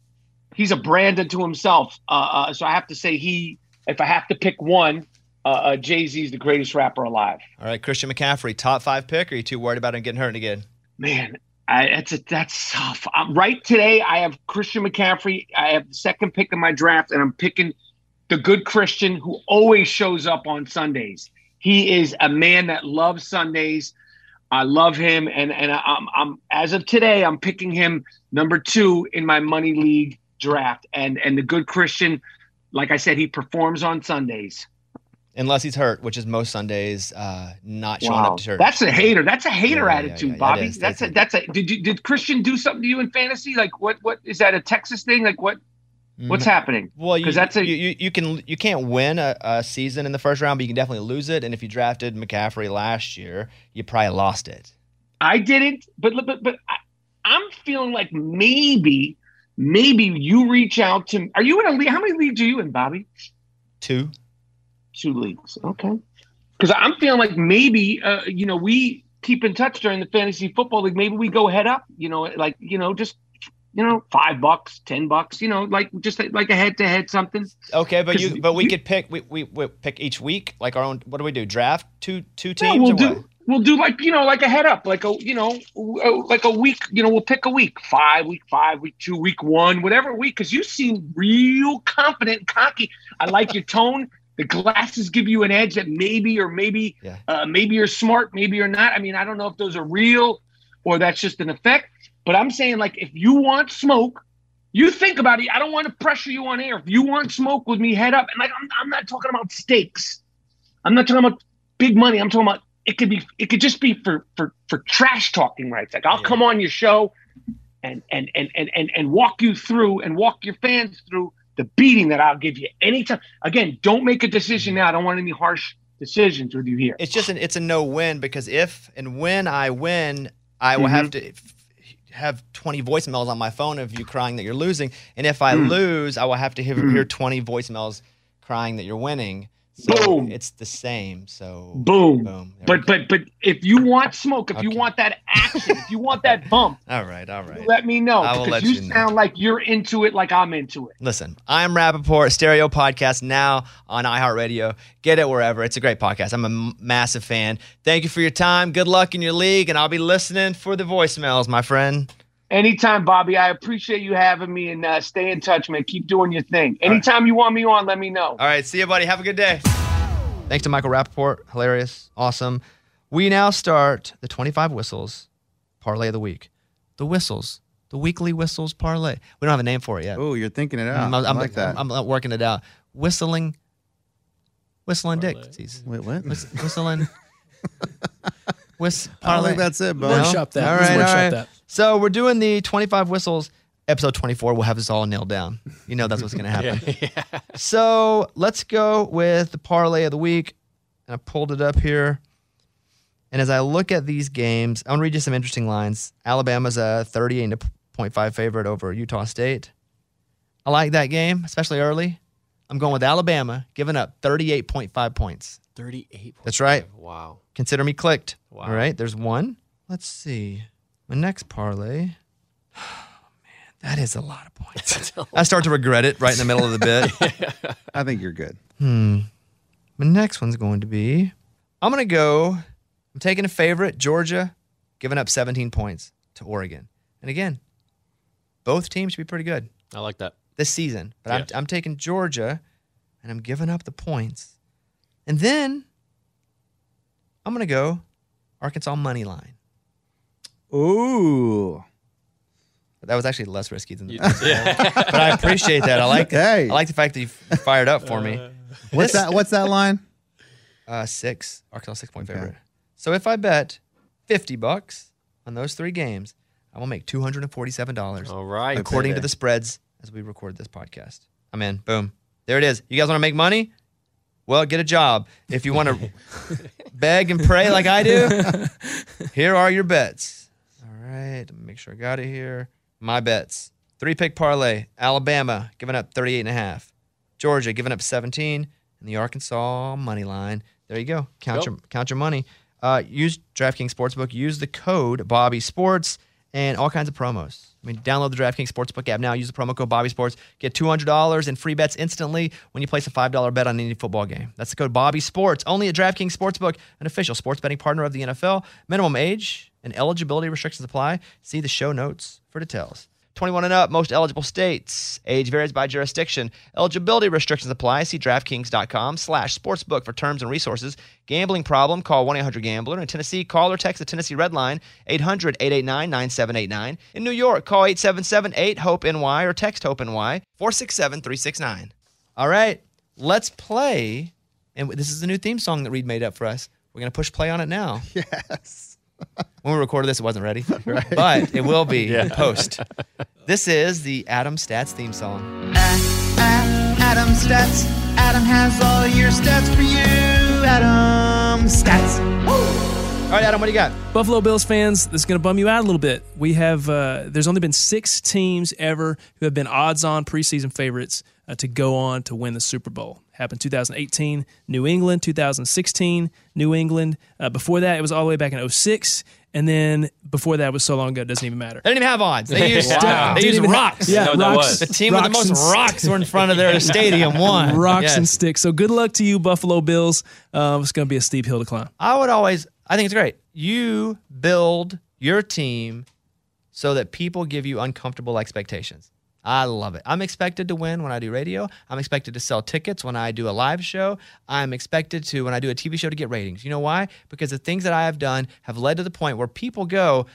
he's a brand unto himself. Uh, uh, so I have to say he. If I have to pick one, uh, uh, Jay Z is the greatest rapper alive. All right, Christian McCaffrey, top five pick, or are you too worried about him getting hurt again? Man, I, that's a, that's tough. Um, right today, I have Christian McCaffrey. I have the second pick in my draft, and I'm picking the good Christian who always shows up on Sundays. He is a man that loves Sundays. I love him, and and I'm, I'm as of today, I'm picking him number two in my money league draft. And and the good Christian, like I said, he performs on Sundays. Unless he's hurt, which is most Sundays, uh, not showing Wow. up to church. That's a hater. That's a hater Yeah, yeah, attitude, yeah, that Bobby. is. that's a That's that's a. Did you did Christian do something to you in fantasy? Like what what is that a Texas thing? Like what what's Mm, happening? Well, you, 'Cause that's a- you, you you can you can't win a, a season in the first round, but you can definitely lose it. And if you drafted McCaffrey last year, you probably lost it. I didn't, but but but I, I'm feeling like maybe maybe you reach out to. Are you in a league? How many leagues are you in, Bobby? Two. Two leagues. Okay. Because I'm feeling like maybe uh, you know we keep in touch during the fantasy football league. Maybe we go head up. You know, like you know just. You know, five bucks, ten bucks. You know, like just like a head-to-head something. Okay, But you but we could pick we, we, we pick each week like our own. What do we do? Draft two two teams we'll do what? we'll do like you know like a head up like a you know uh, like a week you know we'll pick a week five week five week two week one whatever week because you seem real confident cocky i like your tone the glasses give you an edge that maybe or maybe Yeah. uh, maybe you're smart maybe you're not. I mean i don't know if those are real or that's just an effect but i'm saying like if you want smoke you think about it. I don't want to pressure you on air. If you want smoke with me head up. And like i'm, I'm not talking about stakes. I'm not talking about big money. I'm talking about it could be it could just be for for for trash talking rights. Like i'll Yeah. come on your show and and and and and, and walk you through and walk your fans through the beating that i'll give you anytime again don't make a decision now i don't want any harsh decisions with you here. It's just an, it's a no win because if and when I win, I will have to have 20 voicemails on my phone of you crying that you're losing, and if I Mm. lose, I will have to hear, hear 20 voicemails crying that you're winning. So Boom. it's the same. So Boom. boom. There But but but if you want smoke, if you want that action, if you want that bump, All right, all right. let me know I will because let you, you know. sound like you're into it, like I'm into it. Listen, I'm Rapaport, Stereo Podcast now on iHeartRadio. Get it wherever. It's a great podcast. I'm a m- massive fan. Thank you for your time. Good luck in your league, and I'll be listening for the voicemails, my friend. Anytime, Bobby. I appreciate you having me and uh, stay in touch, man. Keep doing your thing. Anytime you want me on, let me know. All right, see you, buddy. Have a good day. Thanks to Michael Rapaport. Hilarious. Awesome. We now start the 25 whistles parlay of the week. The whistles, the weekly whistles parlay. We don't have a name for it yet. Oh, you're thinking it out. I'm, i I'm- like that. I'm, I'm working it out. Whistling, whistling Parlay. dicksies. Wait, what? Whis- whistling. Whist, I don't parlay. think that's it, Bo. No? Workshop that. All Let's right, all workshop right. that. So we're doing the 25 whistles. Episode 24, we'll have this all nailed down. You know that's what's going to happen. So let's go with the parlay of the week. And I pulled it up here. And as I look at these games, I want to read you some interesting lines. Alabama's a 38.5 favorite over Utah State. I like that game, especially early. I'm going with Alabama, giving up 38.5 points. 38. That's right. Wow. Consider me clicked. Wow. All right, there's one. Let's see. My next parlay. Oh, man, that is a lot of points. I start to regret it right in the middle of the bit. I think you're good. Hmm. My next one's going to be I'm going to go. I'm taking a favorite, Georgia, giving up 17 points to Oregon. And again, both teams should be pretty good I like that. this season. But Yes. I'm, I'm taking Georgia and I'm giving up the points. And then I'm going to go Arkansas money line. Ooh. That was actually less risky than the You- yeah. but I appreciate that. I like Hey. I like the fact that you fired up for me. What's that? What's that line? Uh, six Arkansas six point Okay. favorite. So if I bet fifty bucks on those three games, I will make two hundred and forty seven dollars All right. according to the spreads as we record this podcast. I'm in. Boom. There it is. You guys want to make money? Well, get a job. If you want to beg and pray like I do, here are your bets. All right. Let me make sure I got it here. My bets. Three pick parlay. Alabama giving up 38 and a half. Georgia giving up 17. And the Arkansas money line. There you go. Count your count your money. Uh, use DraftKings Sportsbook. Use the code Bobby Sports and all kinds of promos. I mean, download the DraftKings Sportsbook app now. Use the promo code Bobby Sports. Get two hundred dollars in free bets instantly when you place a five dollar bet on any football game. That's the code Bobby Sports. Only at DraftKings Sportsbook, an official sports betting partner of the NFL. Minimum age and eligibility restrictions apply. See the show notes for details. 21 and up, most eligible states. Age varies by jurisdiction. Eligibility restrictions apply. See DraftKings.com slash sportsbook for terms and resources. Gambling problem, call 1-800-GAMBLER. In Tennessee, call or text the Tennessee Red Line, 800-889-9789. In New York, call 877-8-HOPE-NY or text HOPE-NY, 467-369. All right, let's play. And this is the new theme song that Reed made up for us. We're going to push play on it now. Yes. When we recorded this, it wasn't ready, but it will be in post. This is the Adam Stats theme song. Adam Stats. Adam has all your stats for you. Adam Stats. All right, Adam, what do you got? Buffalo Bills fans, this is going to bum you out a little bit. We have uh, there's only been six teams ever who have been odds-on preseason favorites uh, to go on to win the Super Bowl. Happened 2018, New England. 2016, New England. Uh, before that, it was all the way back in 06. And then before that was so long ago, it doesn't even matter. They didn't even have odds. They used, Wow. they used even- rocks. Yeah, know what that rocks. was. The team with the most rocks were in front of their stadium won. rocks Yes. and sticks. So good luck to you, Buffalo Bills. Um, it's going to be a steep hill to climb. I would always, I think it's great. You build your team so that people give you uncomfortable expectations. I love it. I'm expected to win when I do radio. I'm expected to sell tickets when I do a live show. I'm expected to, when I do a TV show, to get ratings. You know why? Because the things that I have done have led to the point where people go,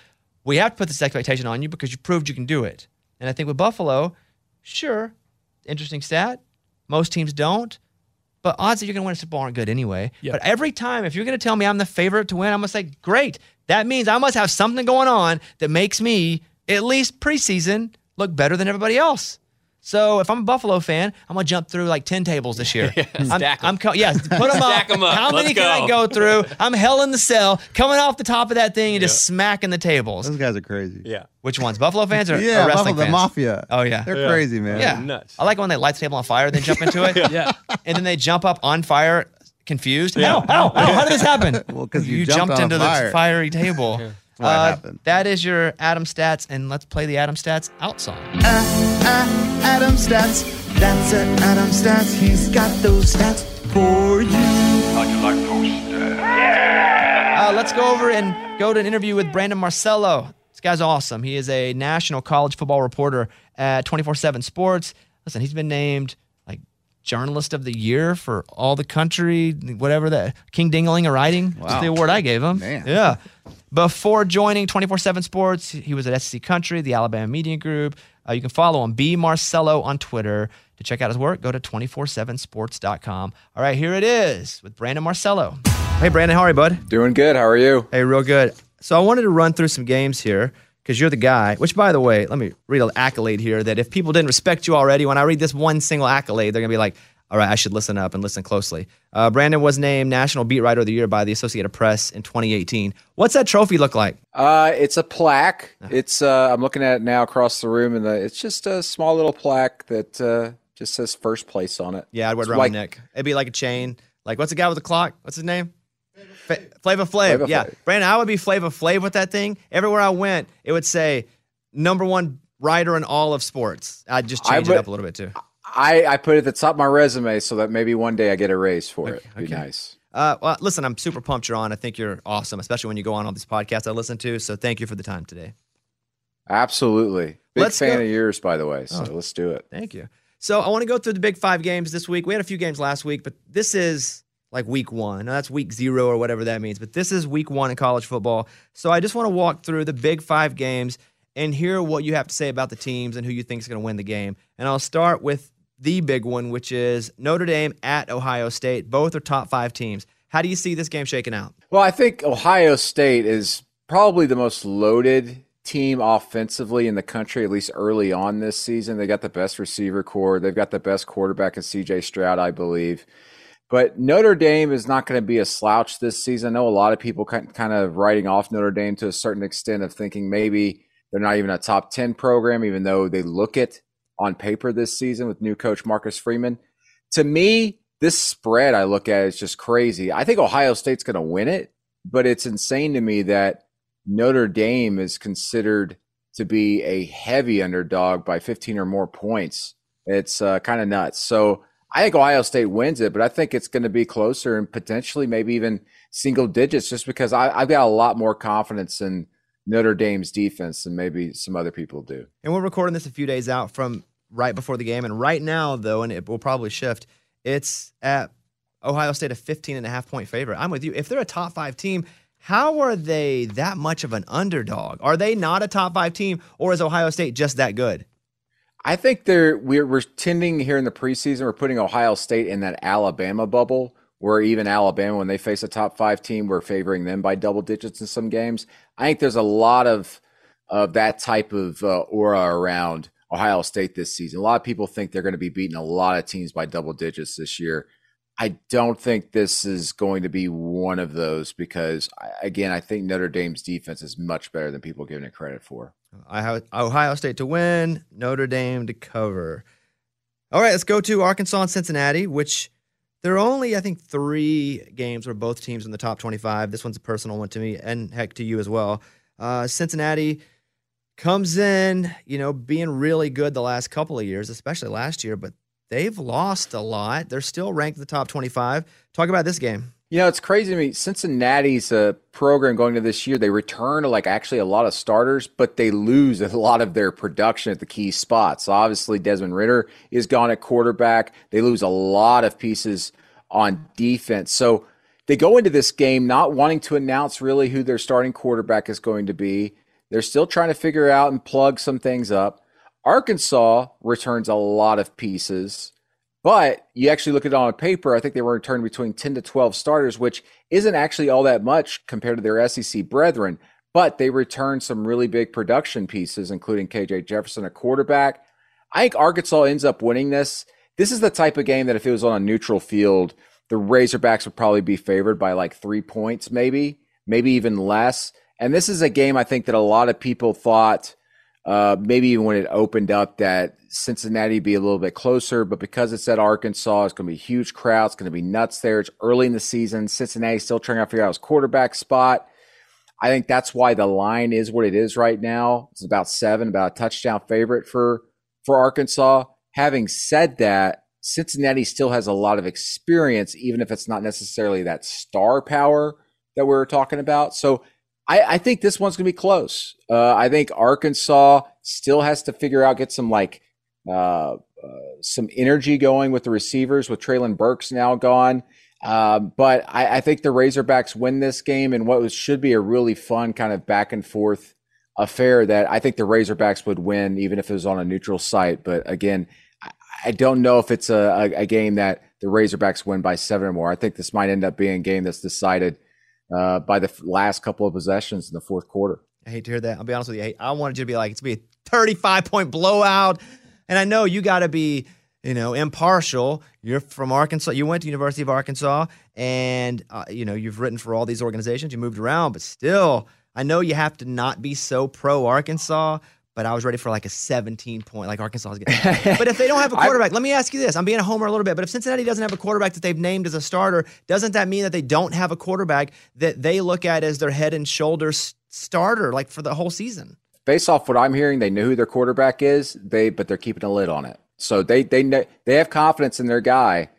we have to put this expectation on you because you proved you can do it. And I think with Buffalo, sure, interesting stat. Most teams don't. But odds that you're going to win a Super Bowl aren't good anyway. Yeah. But every time, if you're going to tell me I'm the favorite to win, I'm going to say, great. That means I must have something going on that makes me, at least preseason, look better than everybody else. So if I'm a Buffalo fan, I'm gonna jump through like ten tables this year. I'm, stack 'em. I'm co- yeah, put them Stack up. 'em up. How many Let's can I go. go through? I'm hell in the cell, coming off the top of that thing and just smacking the tables. Those guys are crazy. Yeah. Which ones? Buffalo fans or, Yeah, or Buffalo, wrestling the mafia. Oh yeah, They're crazy, man. yeah. Nuts. I like when they light the table on fire, and then jump into it. Yeah. and then they jump up on fire, confused. How? How? How? How did this happen? Well, 'cause you you jumped jumped on into fire. the fiery table. What Uh, happened. that is your Adam stats, and let's play the Adam stats out song. Adam Stats. That's it, Adam Stats. He's got those stats for you. How'd you like those stats? Uh, let's go over and go to an interview with Brandon Marcello. This guy's awesome. He is a national college football reporter at 24 7 Sports. Listen, he's been named like journalist of the year for all the country, whatever that King Dingling or writing. That's Wow. the award I gave him. Man. Yeah. Before joining 24 7 Sports, he was at SEC Country, the Alabama Media Group. Uh, you can follow him, B Marcello on Twitter. To check out his work, go to 247sports.com. All right, here it is with Brandon Marcello. Hey, Brandon, how are you, bud? Doing good. How are you? Hey, real good. So I wanted to run through some games here because you're the guy. Which, by the way, let me read an accolade here. That if people didn't respect you already, when I read this one single accolade, they're gonna be like, "All right, I should listen up and listen closely." Uh, Brandon was named National Beat Writer of the Year by the Associated Press in 2018. What's that trophy look like? Uh, it's a plaque. It's uh, I'm looking at it now across the room, and the, it's just a small little plaque that uh, just says first place on it. Yeah, I'd wear it around like, my neck. It'd be like a chain. Like what's the guy with the clock? What's his name? Flava Flav. Flava Yeah, Flav. Brandon, I would be Flava Flav with that thing. Everywhere I went, it would say number one writer in all of sports. I'd just change would- it up a little bit too. I, I put it at the top of my resume so that maybe one day I get a raise for it. Be okay. nice. Uh, well, listen, I'm super pumped you're on. I think you're awesome, especially when you go on all these podcasts I listen to. So thank you for the time today. Absolutely. Big Let's fan go- of yours, by the way. So Oh. let's do it. Thank you. So I want to go through the big five games this week. We had a few games last week, but this is like week one. Now, that's week zero or whatever that means, but this is week one in college football. So I just want to walk through the big five games and hear what you have to say about the teams and who you think is going to win the game. And I'll start with the big one, which is Notre Dame at Ohio State. Both are top five teams. How do you see this game shaking out? Well, I think Ohio State is probably the most loaded team offensively in the country, at least early on this season. They got the best receiver corps. They've got the best quarterback in CJ Stroud, I believe. But Notre Dame is not going to be a slouch this season. I know a lot of people kind of writing off Notre Dame to a certain extent of thinking maybe they're not even a top 10 program, even though they look it on paper this season with new coach Marcus Freeman. To me, this spread I look at is just crazy. I think Ohio State's going to win it, but it's insane to me that Notre Dame is considered to be a heavy underdog by 15 or more points. It's uh, kind of nuts. So I think Ohio State wins it, but I think it's going to be closer and potentially maybe even single digits just because I, I've got a lot more confidence in Notre Dame's defense than maybe some other people do. And we're recording this a few days out from right before the game. And right now, though, and it will probably shift, it's at Ohio State a 15 and a half point favorite. I'm with you. If they're a top five team, how are they that much of an underdog? Are they not a top five team, or is Ohio State just that good? I think they're we're we're tending here in the preseason. We're putting Ohio State in that Alabama bubble, where even Alabama, when they face a top five team, we're favoring them by double digits in some games. I think there's a lot of of that type of uh, aura around Ohio State this season. A lot of people think they're going to be beating a lot of teams by double digits this year. I don't think this is going to be one of those because, again, I think Notre Dame's defense is much better than people giving it credit for. I have Ohio State to win, Notre Dame to cover. All right, let's go to Arkansas and Cincinnati, which there are only, I think, three games where both teams in the top 25. This one's a personal one to me, and heck to you as well. Uh, Cincinnati comes in, you know, being really good the last couple of years, especially last year, but they've lost a lot. They're still ranked in the top 25. Talk about this game. You know, it's crazy to me. Cincinnati's uh, program going to this year, they return to like actually a lot of starters, but they lose a lot of their production at the key spots. Obviously, Desmond Ridder is gone at quarterback. They lose a lot of pieces on defense. So they go into this game not wanting to announce really who their starting quarterback is going to be. They're still trying to figure out and plug some things up. Arkansas returns a lot of pieces. But you actually look at it on paper, I think they were returning between 10 to 12 starters, which isn't actually all that much compared to their SEC brethren. But they returned some really big production pieces, including KJ Jefferson, a quarterback. I think Arkansas ends up winning this. This is the type of game that if it was on a neutral field, the Razorbacks would probably be favored by like three points, maybe, maybe even less. And this is a game I think that a lot of people thought, uh, maybe even when it opened up, that Cincinnati be a little bit closer. But because it's at Arkansas, it's going to be huge crowd. It's going to be nuts there. It's early in the season. Cincinnati still trying to figure out his quarterback spot. I think that's why the line is what it is right now. It's about seven, about a touchdown favorite for for Arkansas. Having said that, Cincinnati still has a lot of experience, even if it's not necessarily that star power that we were talking about. So I, I think this one's going to be close. Uh, I think Arkansas still has to figure out, get some like uh, uh, some energy going with the receivers, with Treylon Burks now gone. Um, but I, I, think the Razorbacks win this game in what was, should be a really fun kind of back and forth affair that I think the Razorbacks would win, even if it was on a neutral site. But again, I, I don't know if it's a, a, a, game that the Razorbacks win by seven or more. I think this might end up being a game that's decided uh, by the last couple of possessions in the fourth quarter. I hate to hear that. I'll be honest with you. I wanted you to be like, it's going to be a 35 point blowout. And I know you got to be you know, impartial. You're from Arkansas. You went to University of Arkansas, and uh, you know you've written for all these organizations. You moved around, but still, I know you have to not be so pro Arkansas. But I was ready for like a 17 point, like Arkansas is getting. but if they don't have a quarterback, let me ask you this: I'm being a homer a little bit, but if Cincinnati doesn't have a quarterback that they've named as a starter, doesn't that mean that they don't have a quarterback that they look at as their head and shoulders starter, like for the whole season? Based off what I'm hearing, they know who their quarterback is. They, but they're keeping a lid on it. So they they they have confidence in their guy.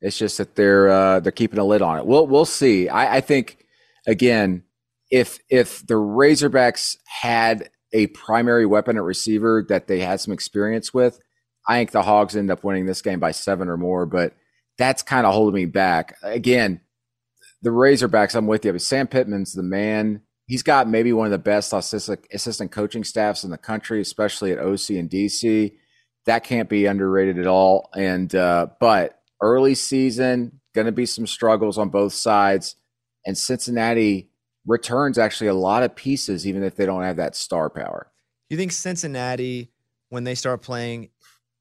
It's just that they're uh, they're keeping a lid on it. We'll we'll see. I, I think again, if if the Razorbacks had a primary weapon at receiver that they had some experience with, I think the Hogs end up winning this game by seven or more. But that's kind of holding me back. Again, the Razorbacks, I'm with you. But Sam Pittman's the man. He's got maybe one of the best assistant, coaching staffs in the country, especially at OC and DC that can't be underrated at all. And uh, but early season, going to be some struggles on both sides, and Cincinnati returns actually a lot of pieces, even if they don't have that star power. You think Cincinnati, when they start playing,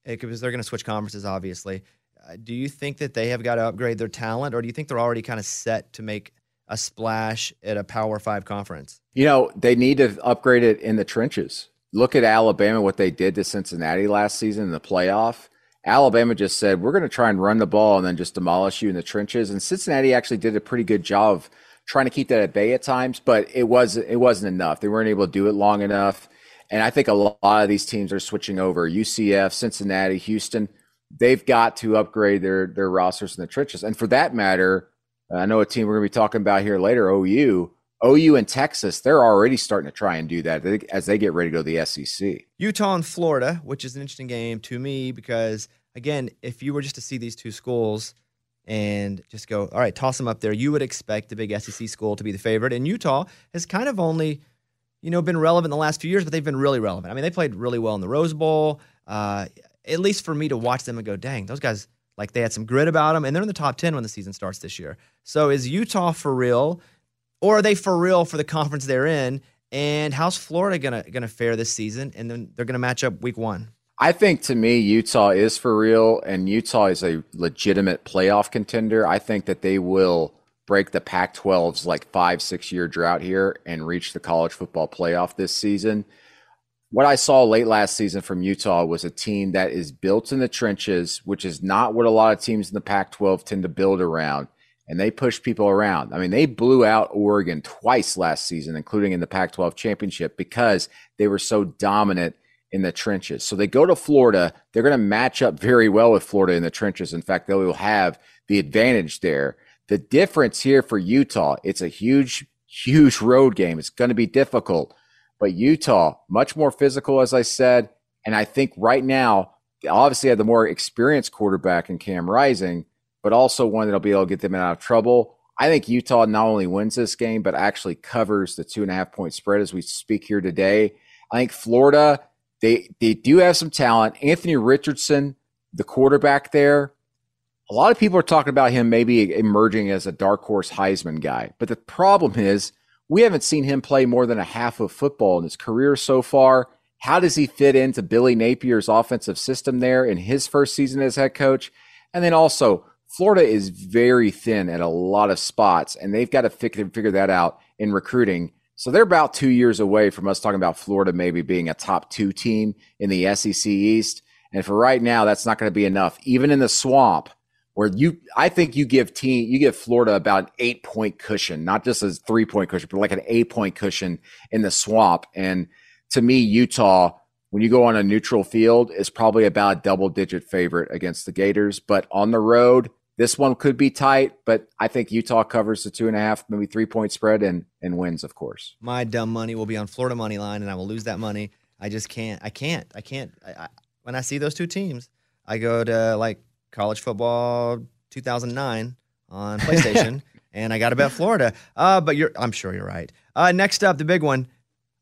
because they're going to switch conferences, obviously. Uh, do you think that they have got to upgrade their talent, or do you think they're already kind of set to make a splash at a Power Five conference? You know, they need to upgrade it in the trenches look at Alabama, what they did to Cincinnati last season in the playoff. Alabama just said, we're going to try and run the ball and then just demolish you in the trenches. And Cincinnati actually did a pretty good job of trying to keep that at bay at times, but it was it wasn't enough. They weren't able to do it long enough. And I think a lot of these teams are switching over. UCF, Cincinnati, Houston, they've got to upgrade their their rosters in the trenches. And for that matter, I know a team we're going to be talking about here later, OU. OU and Texas, they're already starting to try and do that as they get ready to go to the SEC. Utah and Florida, which is an interesting game to me because, again, if you were just to see these two schools and just go, all right, toss them up there, you would expect the big SEC school to be the favorite. And Utah has kind of only, you know, been relevant in the last few years, but they've been really relevant. I mean, they played really well in the Rose Bowl. Uh, at least for me to watch them and go, dang, those guys, like they had some grit about them, and they're in the top 10 when the season starts this year. So is Utah for real? or are they for real for the conference they're in? And how's Florida gonna gonna fare this season? And then they're gonna match up week one. I think to me, Utah is for real, and Utah is a legitimate playoff contender. I think that they will break the Pac 12's like five, six year drought here and reach the college football playoff this season. What I saw late last season from Utah was a team that is built in the trenches, which is not what a lot of teams in the Pac 12 tend to build around and they pushed people around. I mean, they blew out Oregon twice last season, including in the Pac 12 championship, because they were so dominant in the trenches. So they go to Florida. They're going to match up very well with Florida in the trenches. In fact, they will have the advantage there. The difference here for Utah, it's a huge, huge road game. It's going to be difficult. But Utah, much more physical, as I said. And I think right now, obviously, have the more experienced quarterback in Cam Rising but also one that'll be able to get them out of trouble. I think Utah not only wins this game, but actually covers the two and a half point spread as we speak here today. I think Florida, they they do have some talent. Anthony Richardson, the quarterback there, a lot of people are talking about him maybe emerging as a dark horse Heisman guy. But the problem is we haven't seen him play more than a half of football in his career so far. How does he fit into Billy Napier's offensive system there in his first season as head coach? And then also, Florida is very thin at a lot of spots, and they've got to figure, figure that out in recruiting. So they're about two years away from us talking about Florida maybe being a top two team in the SEC East. And for right now, that's not going to be enough. Even in the swamp, where you, I think you give team, you give Florida about an eight point cushion, not just a three point cushion, but like an eight point cushion in the swamp. And to me, Utah, when you go on a neutral field, is probably about a double digit favorite against the Gators. But on the road, this one could be tight, but I think Utah covers the two and a half, maybe three point spread and and wins, of course. My dumb money will be on Florida money line, and I will lose that money. I just can't. I can't. I can't. I, I, when I see those two teams, I go to like college football 2009 on PlayStation, and I got to bet Florida. Uh, but you're, I'm sure you're right. Uh, next up, the big one.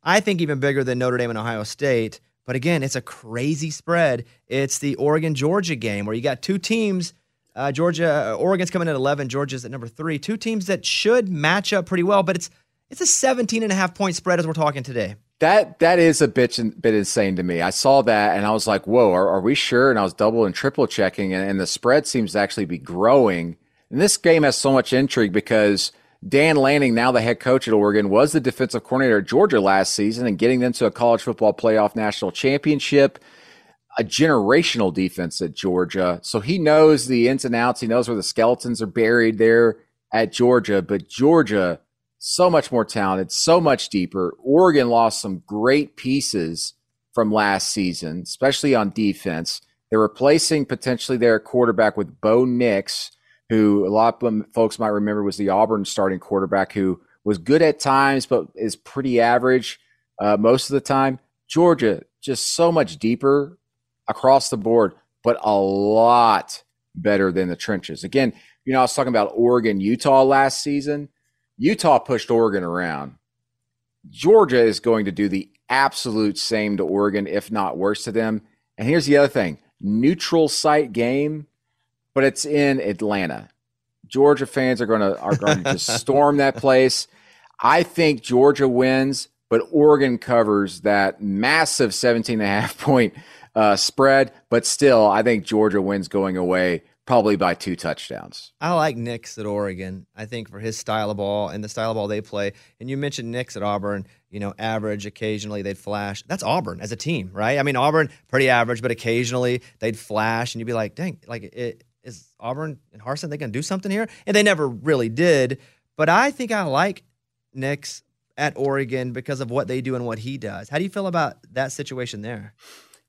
I think even bigger than Notre Dame and Ohio State. But again, it's a crazy spread. It's the Oregon Georgia game where you got two teams. Uh, Georgia, Oregon's coming at 11. Georgia's at number three. Two teams that should match up pretty well, but it's it's a 17 and a half point spread as we're talking today. That that is a bit bit insane to me. I saw that and I was like, "Whoa, are, are we sure?" And I was double and triple checking, and, and the spread seems to actually be growing. And this game has so much intrigue because Dan Lanning, now the head coach at Oregon, was the defensive coordinator at Georgia last season and getting them to a college football playoff national championship. A generational defense at Georgia. So he knows the ins and outs. He knows where the skeletons are buried there at Georgia. But Georgia, so much more talented, so much deeper. Oregon lost some great pieces from last season, especially on defense. They're replacing potentially their quarterback with Bo Nix who a lot of folks might remember was the Auburn starting quarterback who was good at times, but is pretty average uh, most of the time. Georgia, just so much deeper across the board, but a lot better than the trenches. Again, you know, I was talking about Oregon, Utah last season. Utah pushed Oregon around. Georgia is going to do the absolute same to Oregon, if not worse to them. And here's the other thing neutral site game but it's in Atlanta. Georgia fans are going to are going to just storm that place. I think Georgia wins, but Oregon covers that massive 17 and a half point uh, spread. But still, I think Georgia wins going away probably by two touchdowns. I like Nix at Oregon. I think for his style of ball and the style of ball they play. And you mentioned Nix at Auburn, you know, average, occasionally they'd flash. That's Auburn as a team, right? I mean, Auburn, pretty average, but occasionally they'd flash and you'd be like, dang, like it, is Auburn and Harson they to do something here? And they never really did. But I think I like Nix at Oregon because of what they do and what he does. How do you feel about that situation there?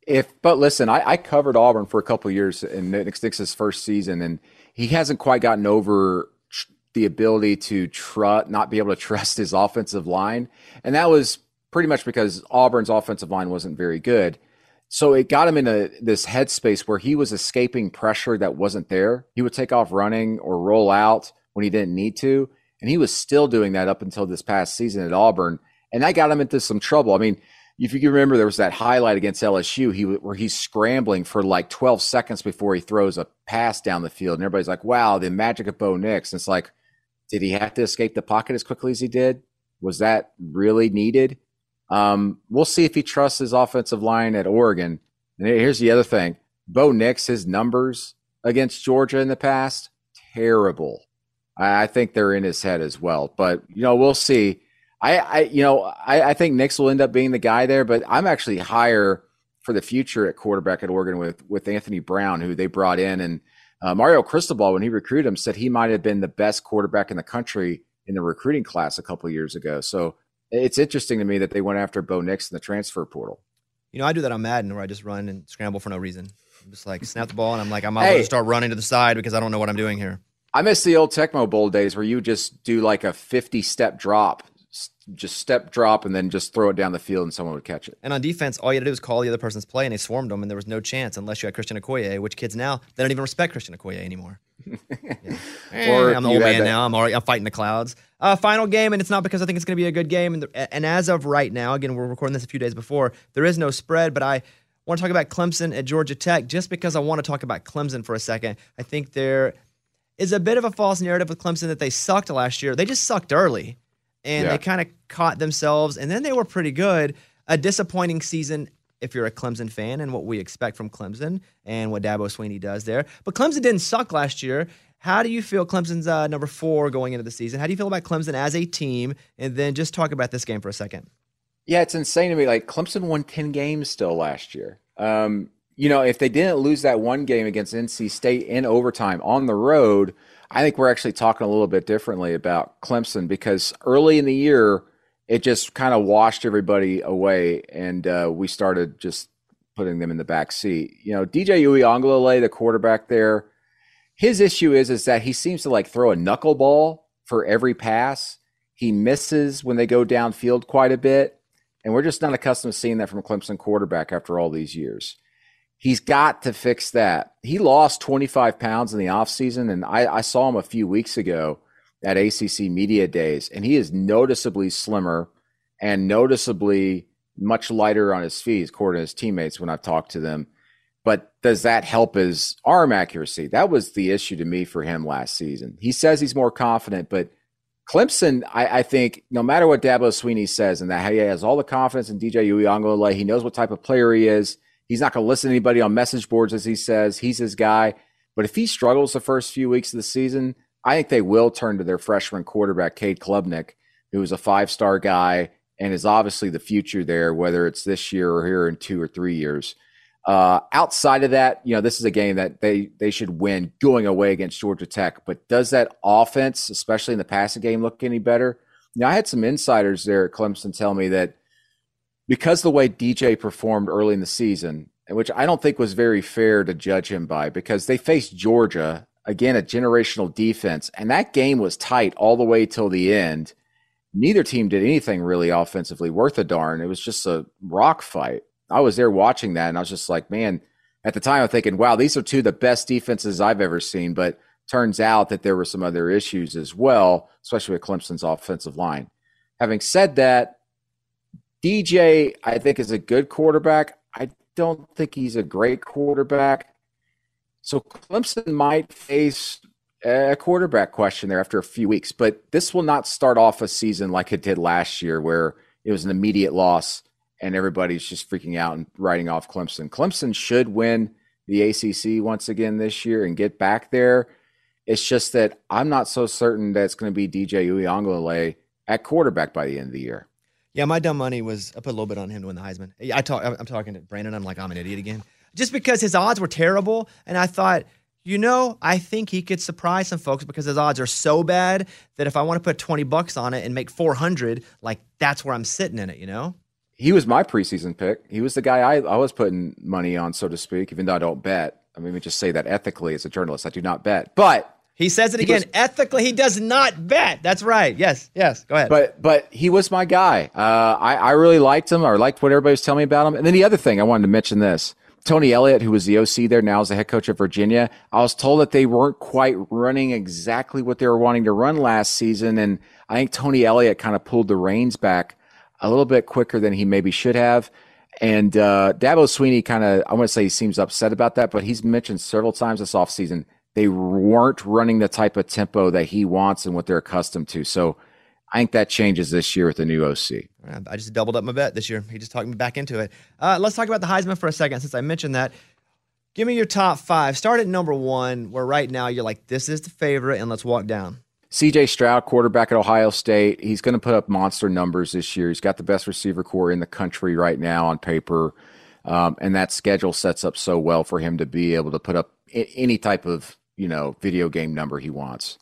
If but listen, I, I covered Auburn for a couple years in Nick Nix's first season, and he hasn't quite gotten over the ability to trust, not be able to trust his offensive line, and that was pretty much because Auburn's offensive line wasn't very good. So it got him into this headspace where he was escaping pressure that wasn't there. He would take off running or roll out when he didn't need to. And he was still doing that up until this past season at Auburn. And that got him into some trouble. I mean, if you can remember, there was that highlight against LSU he, where he's scrambling for like 12 seconds before he throws a pass down the field. And everybody's like, wow, the magic of Bo Nix. And it's like, did he have to escape the pocket as quickly as he did? Was that really needed? Um, we'll see if he trusts his offensive line at Oregon. And here's the other thing Bo Nix, his numbers against Georgia in the past, terrible. I, I think they're in his head as well. But, you know, we'll see. I, I you know, I, I think Nix will end up being the guy there, but I'm actually higher for the future at quarterback at Oregon with with Anthony Brown, who they brought in. And uh, Mario Cristobal, when he recruited him, said he might have been the best quarterback in the country in the recruiting class a couple years ago. So it's interesting to me that they went after Bo Nix in the transfer portal. You know, I do that on Madden where I just run and scramble for no reason. I'm just like snap the ball and I'm like, I might hey, start running to the side because I don't know what I'm doing here. I miss the old Tecmo Bowl days where you just do like a 50 step drop, just step drop and then just throw it down the field and someone would catch it. And on defense, all you had to do was call the other person's play and they swarmed them and there was no chance unless you had Christian Okoye, which kids now, they don't even respect Christian Okoye anymore. yeah. Or I'm the old man that. now. I'm already I'm fighting the clouds. Uh, final game, and it's not because I think it's going to be a good game. And, the, and as of right now, again, we're recording this a few days before. There is no spread, but I want to talk about Clemson at Georgia Tech just because I want to talk about Clemson for a second. I think there is a bit of a false narrative with Clemson that they sucked last year. They just sucked early, and yeah. they kind of caught themselves, and then they were pretty good. a disappointing season if you're a Clemson fan and what we expect from Clemson and what Dabo Swinney does there. But Clemson didn't suck last year. How do you feel Clemson's uh, number four going into the season? How do you feel about Clemson as a team? And then just talk about this game for a second. Yeah, it's insane to me. Like Clemson won 10 games still last year. Um, you know, if they didn't lose that one game against NC State in overtime on the road, I think we're actually talking a little bit differently about Clemson because early in the year, it just kind of washed everybody away, and uh, we started just putting them in the back seat. You know, DJ Uiagalelei, the quarterback there, his issue is is that he seems to like throw a knuckleball for every pass. He misses when they go downfield quite a bit, and we're just not accustomed to seeing that from a Clemson quarterback after all these years. He's got to fix that. He lost 25 pounds in the offseason, and I, I saw him a few weeks ago at ACC Media Days, and he is noticeably slimmer and noticeably much lighter on his feet, according to his teammates when I've talked to them. But does that help his arm accuracy? That was the issue to me for him last season. He says he's more confident, but Clemson, I, I think, no matter what Dabo Swinney says, and that he has all the confidence in DJ Uiagalelei, he knows what type of player he is. He's not going to listen to anybody on message boards, as he says. He's his guy. But if he struggles the first few weeks of the season, I think they will turn to their freshman quarterback, Cade Klubnik, who is a five star guy and is obviously the future there, whether it's this year or here in two or three years. Uh, outside of that, you know, this is a game that they they should win going away against Georgia Tech. But does that offense, especially in the passing game, look any better? Now, I had some insiders there at Clemson tell me that because the way DJ performed early in the season, which I don't think was very fair to judge him by, because they faced Georgia again, a generational defense, and that game was tight all the way till the end. Neither team did anything really offensively worth a darn. It was just a rock fight. I was there watching that, and I was just like, man. At the time, I'm thinking, wow, these are two of the best defenses I've ever seen. But turns out that there were some other issues as well, especially with Clemson's offensive line. Having said that, DJ, I think, is a good quarterback. I don't think he's a great quarterback. So Clemson might face a quarterback question there after a few weeks, but this will not start off a season like it did last year, where it was an immediate loss and everybody's just freaking out and writing off Clemson. Clemson should win the ACC once again this year and get back there. It's just that I'm not so certain that it's going to be DJ Uiagalelei at quarterback by the end of the year. Yeah, my dumb money was I put a little bit on him to win the Heisman. I talk, I'm talking to Brandon. I'm like I'm an idiot again just because his odds were terrible. And I thought, you know, I think he could surprise some folks because his odds are so bad that if I want to put 20 bucks on it and make 400, like that's where I'm sitting in it, you know? He was my preseason pick. He was the guy I, I was putting money on, so to speak, even though I don't bet. I mean, let me just say that ethically as a journalist, I do not bet. But he says it again. Was, ethically, he does not bet. That's right. Yes, yes. Go ahead. But but he was my guy. Uh, I I really liked him. or liked what everybody was telling me about him. And then the other thing I wanted to mention this. Tony Elliott, who was the OC there, now is the head coach of Virginia. I was told that they weren't quite running exactly what they were wanting to run last season. And I think Tony Elliott kind of pulled the reins back a little bit quicker than he maybe should have. And uh, Dabo Swinney kind of, I want to say he seems upset about that, but he's mentioned several times this offseason they weren't running the type of tempo that he wants and what they're accustomed to. So I think that changes this year with the new OC. I just doubled up my bet this year. He just talked me back into it. Uh, let's talk about the Heisman for a second since I mentioned that. Give me your top five. Start at number one, where right now you're like, this is the favorite, and let's walk down. CJ Stroud, quarterback at Ohio State, he's going to put up monster numbers this year. He's got the best receiver corps in the country right now on paper. Um, and that schedule sets up so well for him to be able to put up any type of you know video game number he wants.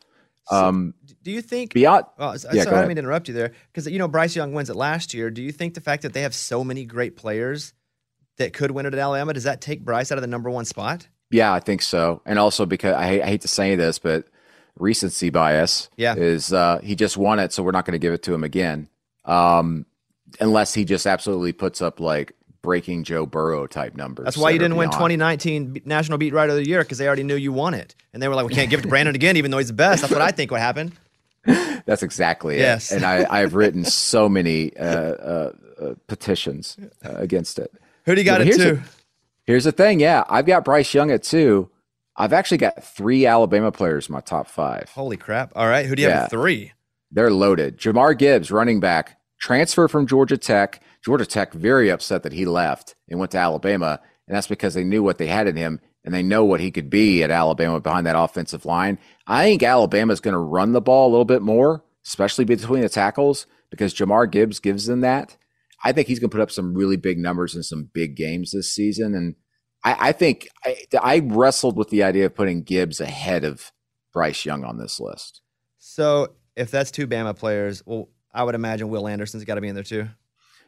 Um, do you think beyond? Well, yeah, sorry, I mean to interrupt you there because you know Bryce Young wins it last year. Do you think the fact that they have so many great players that could win it at Alabama does that take Bryce out of the number one spot? Yeah, I think so, and also because I hate, I hate to say this, but recency bias yeah. is uh, he just won it, so we're not going to give it to him again, um, unless he just absolutely puts up like breaking Joe Burrow type numbers. That's why you didn't win 2019 National Beat Writer of the Year because they already knew you won it, and they were like, "We can't give it to Brandon again, even though he's the best." That's what I think would happen. That's exactly yes. it. And I, I've written so many uh, uh, uh, petitions uh, against it. Who do you got it to? here's the thing. Yeah, I've got Bryce Young at two. I've actually got three Alabama players in my top five. Holy crap! All right, who do you yeah. have at three? They're loaded. Jahmyr Gibbs, running back, transfer from Georgia Tech. Georgia Tech very upset that he left and went to Alabama, and that's because they knew what they had in him and they know what he could be at Alabama behind that offensive line. I think Alabama is going to run the ball a little bit more, especially between the tackles, because Jahmyr Gibbs gives them that. I think he's going to put up some really big numbers in some big games this season. And I, I think I, I wrestled with the idea of putting Gibbs ahead of Bryce Young on this list. So if that's two Bama players, well, I would imagine Will Anderson's got to be in there too.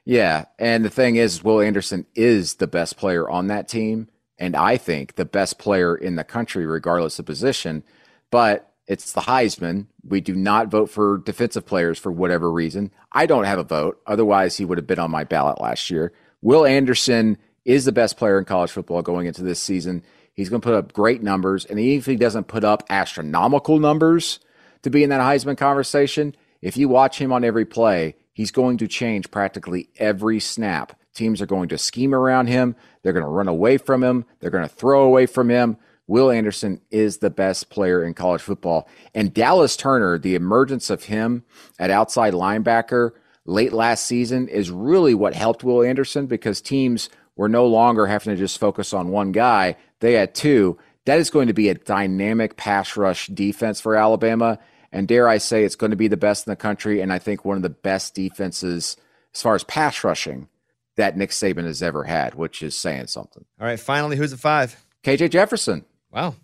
Yeah. And the thing is, Will Anderson is the best player on that team. And I think the best player in the country, regardless of position. But it's the Heisman. We do not vote for defensive players for whatever reason. I don't have a vote. Otherwise, he would have been on my ballot last year. Will Anderson is the best player in college football going into this season. He's going to put up great numbers. And even if he doesn't put up astronomical numbers to be in that Heisman conversation, if you watch him on every play, he's going to change practically every snap. Teams are going to scheme around him. They're going to run away from him. They're going to throw away from him. Will Anderson is the best player in college football. And Dallas Turner, the emergence of him at outside linebacker late last season is really what helped Will Anderson because teams were no longer having to just focus on one guy. They had two. That is going to be a dynamic pass rush defense for Alabama. And dare I say, it's going to be the best in the country. And I think one of the best defenses as far as pass rushing that Nick Saban has ever had, which is saying something. All right, finally, who's at five? KJ Jefferson. Wow.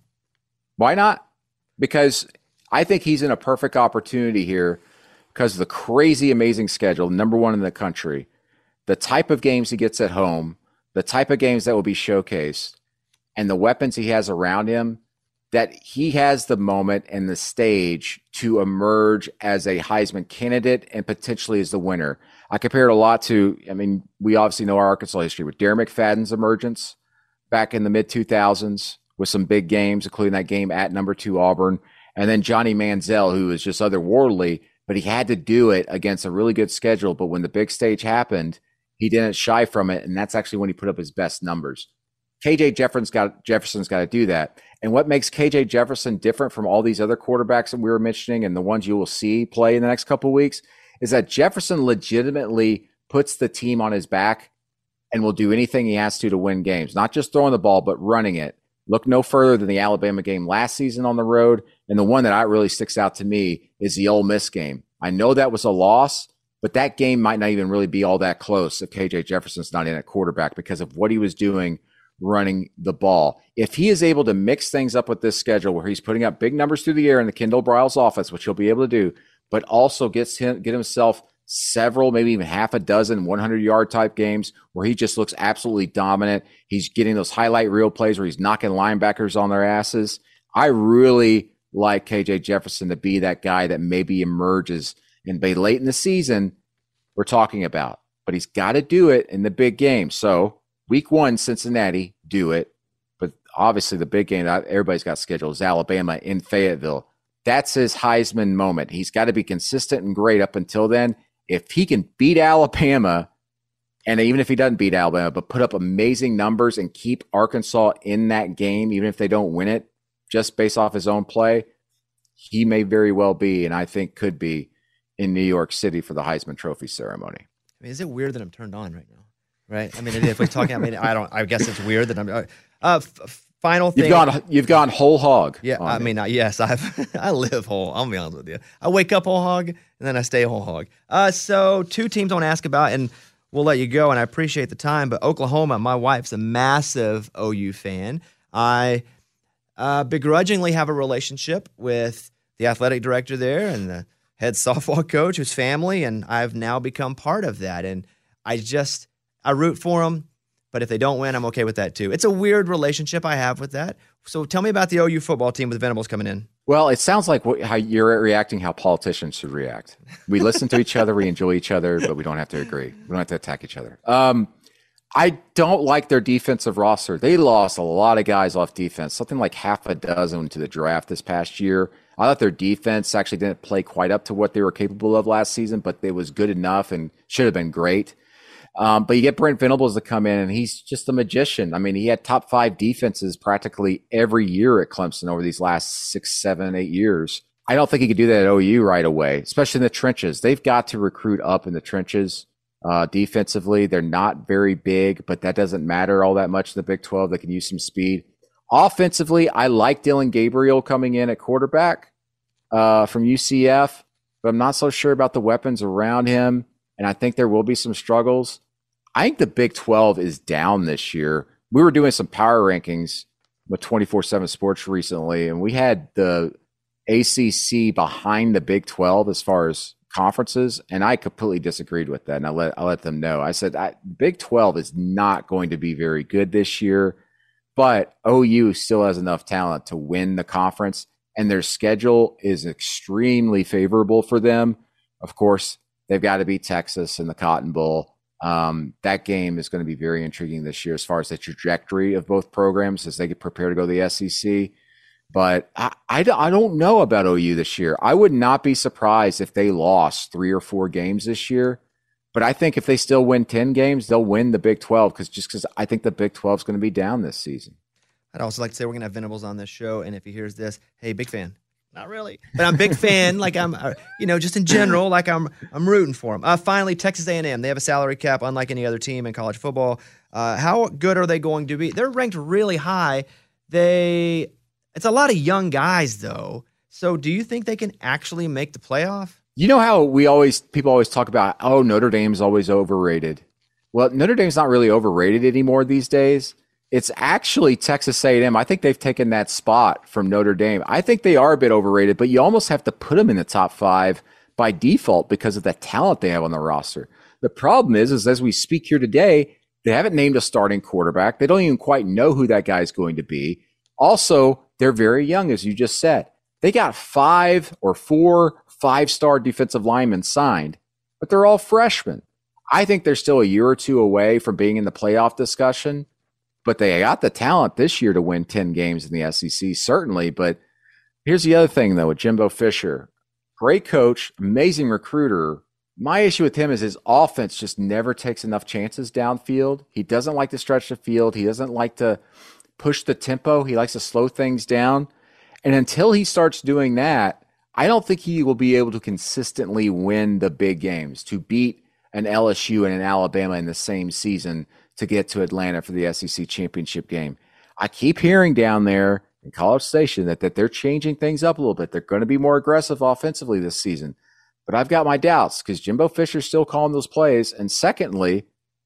Why not? Because I think he's in a perfect opportunity here because of the crazy, amazing schedule, number one in the country, the type of games he gets at home, the type of games that will be showcased, and the weapons he has around him, that he has the moment and the stage to emerge as a Heisman candidate and potentially as the winner. I compare it a lot to, I mean, we obviously know our Arkansas history with Darren McFadden's emergence back in the mid 2000s with some big games, including that game at number two Auburn. And then Johnny Manziel, who was just otherworldly, but he had to do it against a really good schedule. But when the big stage happened, he didn't shy from it. And that's actually when he put up his best numbers. KJ Jefferson's got Jefferson's got to do that. And what makes KJ Jefferson different from all these other quarterbacks that we were mentioning and the ones you will see play in the next couple weeks is that Jefferson legitimately puts the team on his back and will do anything he has to to win games, not just throwing the ball, but running it. Look no further than the Alabama game last season on the road. And the one that I really sticks out to me is the Ole Miss game. I know that was a loss, but that game might not even really be all that close if KJ Jefferson's not in at quarterback because of what he was doing running the ball. If he is able to mix things up with this schedule where he's putting up big numbers through the air in the Kendall Briles offense, which he'll be able to do, but also gets him get himself several, maybe even half a dozen 100 yard type games where he just looks absolutely dominant. He's getting those highlight reel plays where he's knocking linebackers on their asses. I really like KJ Jefferson to be that guy that maybe emerges and be late in the season we're talking about. But he's got to do it in the big game. So week one, Cincinnati, do it. But obviously the big game everybody's got scheduled is Alabama in Fayetteville. That's his Heisman moment. He's got to be consistent and great up until then. If he can beat Alabama, and even if he doesn't beat Alabama, but put up amazing numbers and keep Arkansas in that game, even if they don't win it, just based off his own play, he may very well be, and I think could be, in New York City for the Heisman Trophy ceremony. I mean, is it weird that I'm turned on right now? Right? I mean, if we're talking, I mean, I don't. I guess it's weird that I'm. Uh, f- final thing. You've gone. You've gone whole hog. Yeah, I me. mean, uh, yes, I've I live whole. I'll be honest with you. I wake up whole hog and then I stay whole hog. Uh, so two teams I want to ask about, and we'll let you go. And I appreciate the time, but Oklahoma, my wife's a massive OU fan. I uh, begrudgingly have a relationship with the athletic director there and the head softball coach, whose family, and I've now become part of that. And I just I root for them. But if they don't win, I'm okay with that too. It's a weird relationship I have with that. So tell me about the OU football team with Venables coming in. Well, it sounds like what, how you're reacting how politicians should react. We listen to each other, we enjoy each other, but we don't have to agree. We don't have to attack each other. Um, I don't like their defensive roster. They lost a lot of guys off defense, something like half a dozen to the draft this past year. I thought their defense actually didn't play quite up to what they were capable of last season, but it was good enough and should have been great. Um, but you get Brent Venables to come in, and he's just a magician. I mean, he had top five defenses practically every year at Clemson over these last six, seven, eight years. I don't think he could do that at OU right away, especially in the trenches. They've got to recruit up in the trenches. Uh, defensively, they're not very big, but that doesn't matter all that much in the Big 12. They can use some speed. Offensively, I like Dillon Gabriel coming in at quarterback uh, from UCF, but I'm not so sure about the weapons around him. And I think there will be some struggles. I think the Big 12 is down this year. We were doing some power rankings with 24 7 Sports recently, and we had the ACC behind the Big 12 as far as conferences, and I completely disagreed with that. And I let I let them know. I said I, Big 12 is not going to be very good this year, but OU still has enough talent to win the conference, and their schedule is extremely favorable for them. Of course, they've got to beat Texas in the Cotton Bowl. Um, that game is going to be very intriguing this year as far as the trajectory of both programs as they get prepared to go to the SEC. But I, I, I don't know about OU this year. I would not be surprised if they lost three or four games this year. But I think if they still win 10 games, they'll win the Big 12 because just because I think the Big 12 is going to be down this season. I'd also like to say we're gonna have Venables on this show, and if he hears this, hey, big fan. Not really, but I'm a big fan. Like I'm, uh, you know, just in general, like I'm, I'm rooting for them. Uh, finally, Texas A&M. They have a salary cap unlike any other team in college football. Uh, how good are they going to be? They're ranked really high. They, it's a lot of young guys though. So, do you think they can actually make the playoff? You know how we always people always talk about oh Notre Dame's always overrated. Well, Notre Dame's not really overrated anymore these days. It's actually Texas A&M. I think they've taken that spot from Notre Dame. I think they are a bit overrated, but you almost have to put them in the top five by default because of the talent they have on the roster. The problem is, is as we speak here today, they haven't named a starting quarterback. They don't even quite know who that guy is going to be. Also, they're very young, as you just said. They got five or four five star defensive linemen signed, but they're all freshmen. I think they're still a year or two away from being in the playoff discussion, but they got the talent this year to win 10 games in the SEC, certainly. But here's the other thing, though, with Jimbo Fisher great coach, amazing recruiter. My issue with him is his offense just never takes enough chances downfield. He doesn't like to stretch the field, he doesn't like to push the tempo, he likes to slow things down. And until he starts doing that, I don't think he will be able to consistently win the big games to beat an LSU and an Alabama in the same season to get to Atlanta for the SEC championship game. I keep hearing down there in College Station that, that they're changing things up a little bit. They're going to be more aggressive offensively this season. But I've got my doubts because Jimbo Fisher's still calling those plays. And secondly,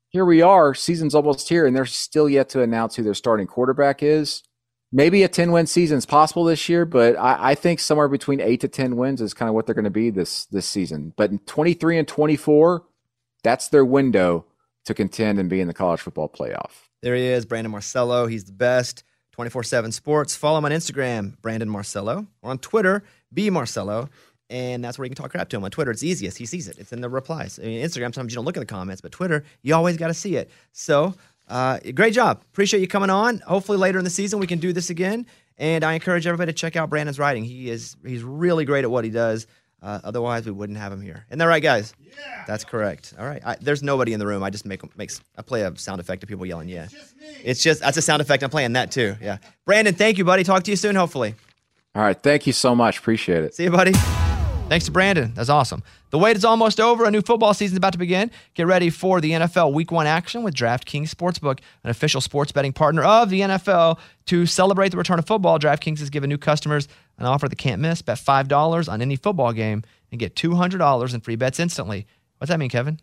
here we are, season's almost here, and they're still yet to announce who their starting quarterback is. Maybe a 10 win season is possible this year, but I, I think somewhere between eight to 10 wins is kind of what they're going to be this, this season. But in 23 and 24, that's their window to contend and be in the college football playoff. There he is, Brandon Marcello. He's the best. 24 7 Sports. Follow him on Instagram, Brandon Marcello, or on Twitter, B Marcello. And that's where you can talk crap to him. On Twitter, it's easiest. He sees it, it's in the replies. I mean, Instagram, sometimes you don't look at the comments, but Twitter, you always got to see it. So, uh, great job. Appreciate you coming on. Hopefully, later in the season, we can do this again. And I encourage everybody to check out Brandon's writing. He is he's really great at what he does. Uh, otherwise, we wouldn't have him here. Isn't that right, guys? Yeah. That's correct. All right. I, there's nobody in the room. I just make makes I play a sound effect of people yelling. Yeah. It's just that's a sound effect. I'm playing that too. Yeah. Brandon, thank you, buddy. Talk to you soon. Hopefully. All right. Thank you so much. Appreciate it. See you, buddy. Thanks to Brandon. That's awesome. The wait is almost over. A new football season is about to begin. Get ready for the NFL Week One action with DraftKings Sportsbook, an official sports betting partner of the NFL. To celebrate the return of football, DraftKings has given new customers an offer they can't miss. Bet five dollars on any football game and get two hundred dollars in free bets instantly. What's that mean, Kevin?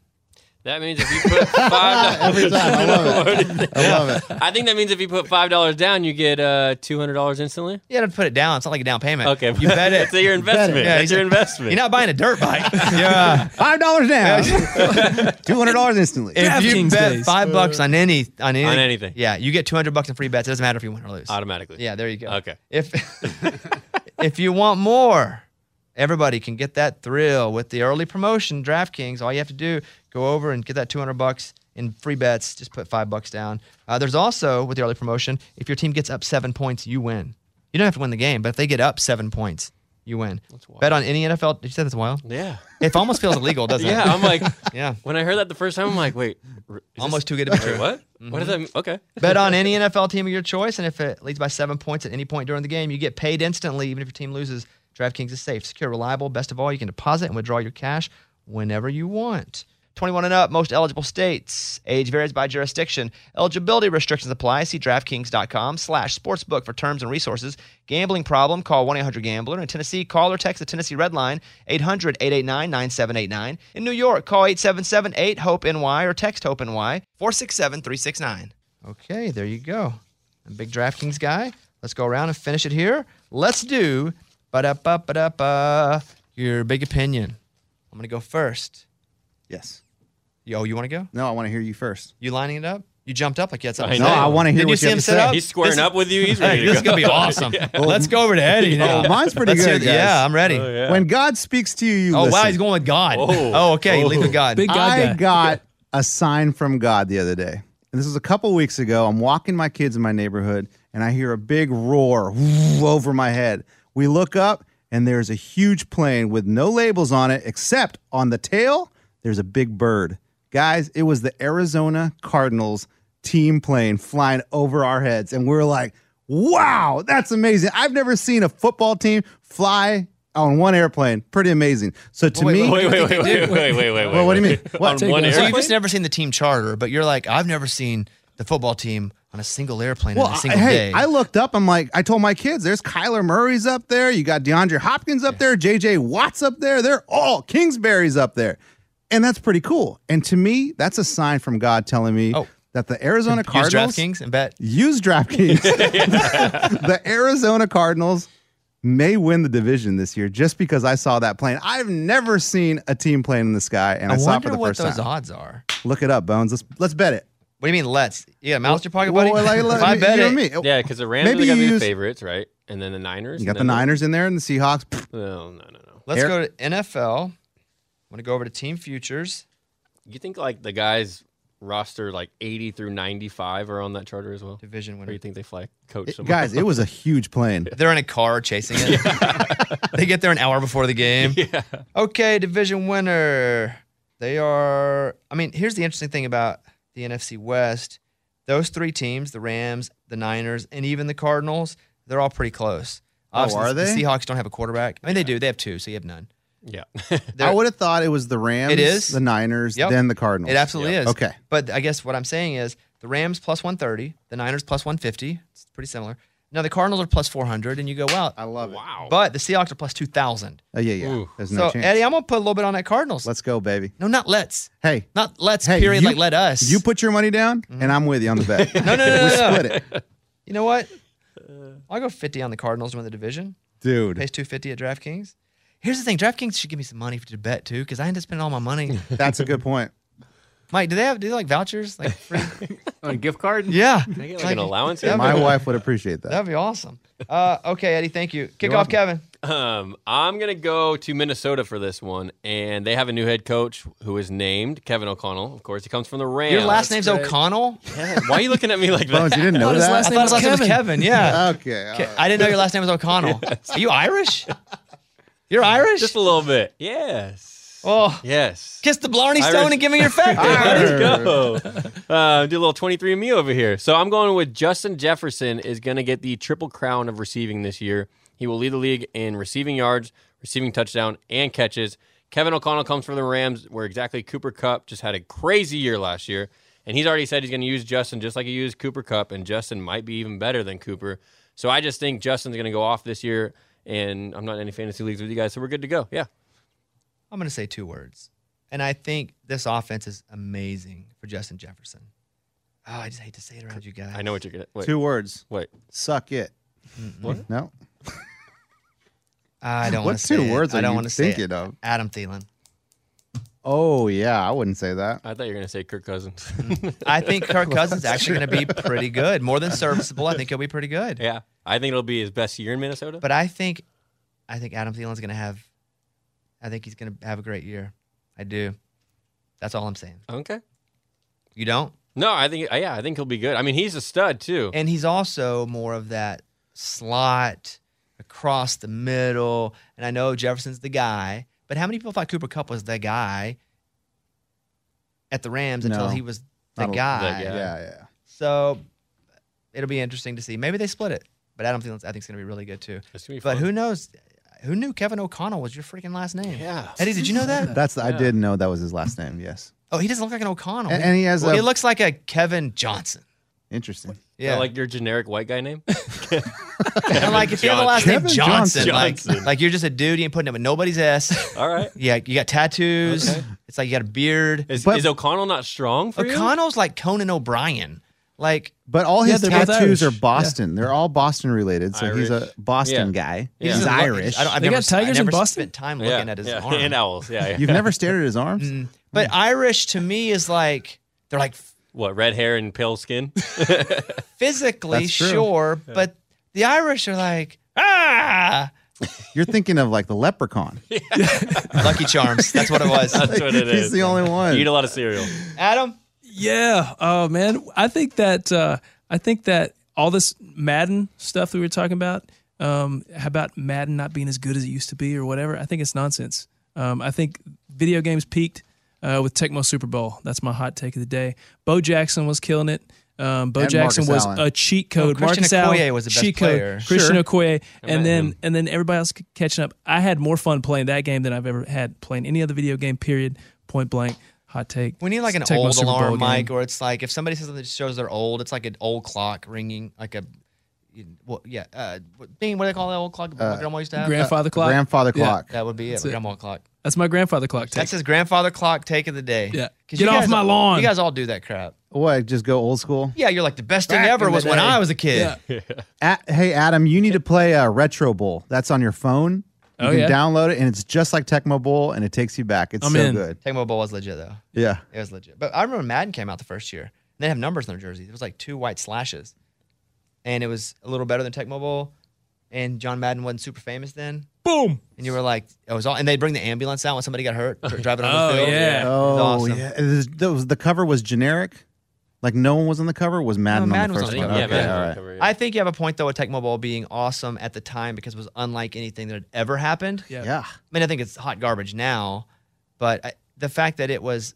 That means if you put five Every time. I love it. I love it. I think that means if you put five dollars down, you get uh, two hundred dollars instantly. You got to put it down. It's not like a down payment. Okay, you bet it. That's your investment. Yeah, it's your investment. You're not buying a dirt bike. yeah. Five dollars down. Two hundred dollars instantly. If you DraftKings bet days. five bucks on any on, any, On anything. yeah, you get two hundred bucks in free bets. It doesn't matter if you win or lose. automatically. Yeah, there you go. Okay. If if you want more, everybody can get that thrill with the early promotion. DraftKings. All you have to do go over and get that two hundred bucks in free bets. Just put five bucks down. Uh, there's also with the early promotion, if your team gets up seven points, you win. You don't have to win the game, but if they get up seven points, you win. Bet on any NFL. Did you say that's wild? Yeah. It almost feels illegal, doesn't it? Yeah. I'm like, Yeah. when I heard that the first time, I'm like, wait, this- Almost too good to be true. What? What does that mean? Okay. Bet on any NFL team of your choice, and if it leads by seven points at any point during the game, you get paid instantly, even if your team loses. DraftKings is safe, secure, reliable. Best of all, you can deposit and withdraw your cash whenever you want. 21 and up, most eligible states. Age varies by jurisdiction. Eligibility restrictions apply. See DraftKings.com slash sportsbook for terms and resources. Gambling problem, call 1-800-GAMBLER. In Tennessee, call or text the Tennessee Red Line, 800-889-9789. In New York, call 877-8-HOPE-NY or text HOPE-NY, 467-369. Okay, there you go. I'm a big DraftKings guy. Let's go around and finish it here. Let's do ba-da-ba-ba-da-ba, your big opinion. I'm going to go first. Yes. Yo, you want to go? No, I want to hear you first. You lining it up? You jumped up like you had something I to No, say. I want to hear Did you what see you him have to sit say. up? He's squaring This- up with you. He's ready. Hey, ready this to is gonna be awesome. Yeah. Let's go over to Eddie oh, now. Oh, mine's pretty Let's good, the- Yeah. I'm ready. Oh, yeah. When God speaks to you, you Oh listen. wow, he's going with God. Oh. Oh, okay, Oh. lead with God. Big God I guy. got a sign from God the other day. And this was a couple weeks ago. I'm walking my kids in my neighborhood and I hear a big roar over my head. We look up and there's a huge plane with no labels on it except on the tail there's a big bird. Guys, it was the Arizona Cardinals team plane flying over our heads and we're like, "Wow, that's amazing. I've never seen a football team fly on one airplane. Pretty amazing." So to Wait, me, Wait, wait, wait, wait, wait, wait, wait, wait. Well, what do you mean? What? On one So So you've just never seen the team charter, but you're like, I've never seen the football team on a single airplane Well, in a I, single hey, day. I looked up. I'm like, I told my kids, there's Kyler Murray's up there. You got DeAndre Hopkins up there, JJ Watts up there. They're all Kingsbury's up there. And that's pretty cool. And to me, that's a sign from God telling me Oh. that the Arizona Cardinals Use DraftKings and bet. use DraftKings. the Arizona Cardinals may win the division this year just because I saw that plane. I've never seen a team plane in the sky, and I, I saw it for the what first those odds are. Look it up, Bones. Let's let's bet it. What do you mean? Let's. Yeah, got mouse in your pocket, Well, buddy? like, like, if I bet you it, and me. Yeah, because the Rams Maybe are going to you be the use- favorites, right? And then the Niners. You got and the then Niners in there and the Seahawks. No, no, no, no. let's Air- go to NFL. I'm gonna go over to team futures. You think like the guys roster like 80 through 95 are on that charter as well? Division Or winner. you think they fly coach It- somewhere? guys, it was a huge plane. They're in a car chasing it. they get there an hour before the game. yeah. Okay, division winner. They are. I mean, here's the interesting thing about the NFC West. Those three teams, the Rams, the Niners, and even the Cardinals, they're all pretty close. Oh, are the- they? The Seahawks don't have a quarterback. I mean, they do. They have two, so you have none. Yeah. I would have thought it was the Rams, It is? the Niners, Yep. then the Cardinals. It absolutely is. Okay. But I guess what I'm saying is the Rams plus 130, the Niners plus 150. It's pretty similar. Now the Cardinals are plus 400, and you go, well, I love it. wow. but the Seahawks are plus 2,000. Oh, uh, yeah, yeah. Ooh. There's no so, chance. Eddie, I'm going to put a little bit on that Cardinals. Let's go, baby. no, not let's. Hey, Not let's, hey, period, you- like let us. You put your money down, and I'm with you on the bet. no, no, no, no, we no. split it, You know what? I'll go 50 on the Cardinals to win the division. dude. Pays 250 at DraftKings. Here's the thing DraftKings should give me some money to bet too, because I end up spending all my money. That's a good point. Mike, do they have do they like vouchers? Like free? On a gift card? yeah. Can I get like an allowance? here? My wife would appreciate that. That'd be awesome. Uh, okay, Eddie, thank you. Kick You're off, Kevin. Um, I'm gonna go to Minnesota for this one, and they have a new head coach who is named Kevin O'Connell. Of course, he comes from the Rams. Your last name's great. O'Connell? Yeah, Why are you looking at me like Bones, that? you didn't know thought his that? last I name thought was his last name was Kevin. Kevin. Yeah. Okay. all right. I didn't know your last name was O'Connell. Are you Irish? You're Irish? Just a little bit. Yes. Oh, Yes. kiss the Blarney. Stone and give me your fact. Let's go. Uh, do a little 23 and me over here. So I'm going with Justin Jefferson is going to get the triple crown of receiving this year. He will lead the league in receiving yards, receiving touchdown, and catches. Kevin O'Connell comes from the Rams, where exactly Cooper Kupp just had a crazy year last year. And he's already said he's going to use Justin just like he used Cooper Kupp, and Justin might be even better than Cooper. So I just think Justin's going to go off this year, and I'm not in any fantasy leagues with you guys, so we're good to go. Yeah. I'm going to say two words. And I think this offense is amazing for Justin Jefferson. Oh, I just hate to say it around you guys. I know what you're going to. Wait. Two words. Wait. Suck it. What? No. I don't What want to say two it. words I are don't you want to say thinking it. of? Adam Thielen. Oh yeah, I wouldn't say that. I thought you were going to say Kirk Cousins. Mm. I think Kirk Cousins is actually going to be pretty good, more than serviceable. I think he'll be pretty good. Yeah, I think it'll be his best year in Minnesota. But I think, I think Adam Thielen's going to have, I think he's going to have a great year. I do. That's all I'm saying. okay. You don't? No, I think uh, yeah, I think he'll be good. I mean, he's a stud too. And he's also more of that slot across the middle. And I know Jefferson's the guy, but how many people thought Cooper Kupp was the guy at the Rams until No, he was the not a- guy? the guy. Yeah, yeah. So it'll be interesting to see. Maybe they split it, but Adam Thielen I think is going to be really good too. Be But fun. who knows? Who knew Kevin O'Connell was your freaking last name? Yeah. Eddie, did you know that? That's I did know that was his last name. Yes, Oh, he doesn't look like an O'Connell. And- and he has Well, a- he looks like a Kevin Johnson. interesting. Yeah, like your generic white guy name. And, like if you have the last name Johnson, Johnson. like Johnson. like you're just a dude, you ain't putting up with nobody's ass. All right. Yeah, you got tattoos. Okay. It's like you got a beard. Is, But- is O'Connell not strong for you? O'Connell's like Conan O'Brien. Like But all his they're tattoos are Boston. They're all Boston related. So he's a Boston Yeah. guy. Yeah. He's doesn't Irish. I don't, I've They never, got tigers I in Boston? spent time Yeah, looking at his yeah. arm. and owls. Yeah, yeah. You've never stared at his arms? Mm. But Irish to me is like they're like What red hair and pale skin? physically That's true. sure, but the Irish are like ah You're thinking of like the leprechaun. Lucky Charms. That's what it was. That's what it is. He's the only one. You eat a lot of cereal. Adam, Yeah. Oh man, I think that uh, I think that all this Madden stuff that we were talking about, um, how about Madden not being as good as it used to be or whatever. I think it's nonsense. Um, I think video games peaked uh, with Tecmo Super Bowl. That's my hot take of the day. Bo Jackson was killing it. Um, Bo And Jackson Marcus was Allen. a cheat code. Well, Christian Marcus Okoye Allen, was the best cheat player. code. Christian Sure. Okoye, met and then him. and then everybody else catching up. I had more fun playing that game than I've ever had playing any other video game. Period. Point blank. Hot take. we need like an old Super Bowl alarm game. mic, or it's like if somebody says something that shows they're old, it's like an old clock ringing, like a well, yeah, uh, being what do they call that old clock? my grandma used to have. Grandfather clock. Grandfather Yeah. clock. that would be it. That's it. Grandma clock. That's my grandfather clock take. That's his grandfather clock take of the day. Yeah. 'Cause Get you off guys my all- lawn. You guys all do that crap. What? Just go old school? Yeah, you're like the best thing Back ever in the was when. I was a kid. Yeah. A- hey, Adam, you need to play uh, Retro Bowl. That's on your phone. You Oh, can yeah? download it, and it's just like Tecmo Bowl, and it takes you back. It's I'm so in. good. Tecmo Bowl was legit though. Yeah. It was legit. But I remember when Madden came out the first year. They have numbers in their jerseys. It was like two white slashes, and it was a little better than Tecmo Bowl. And John Madden wasn't super famous then. Boom. And you were like, it was all. And they'd bring the ambulance out when somebody got hurt driving on the Oh, field. yeah. Oh, it was Oh, awesome. yeah. It was- was- the cover was generic. Like no one was on the cover. Was Madden, Madden on was the on first the one? cover. Okay, yeah, all man. right. Cover, yeah. I think you have a point though with Tecmo Bowl being awesome at the time because it was unlike anything that had ever happened. Yeah. Yeah. I mean, I think it's hot garbage now, but I, the fact that it was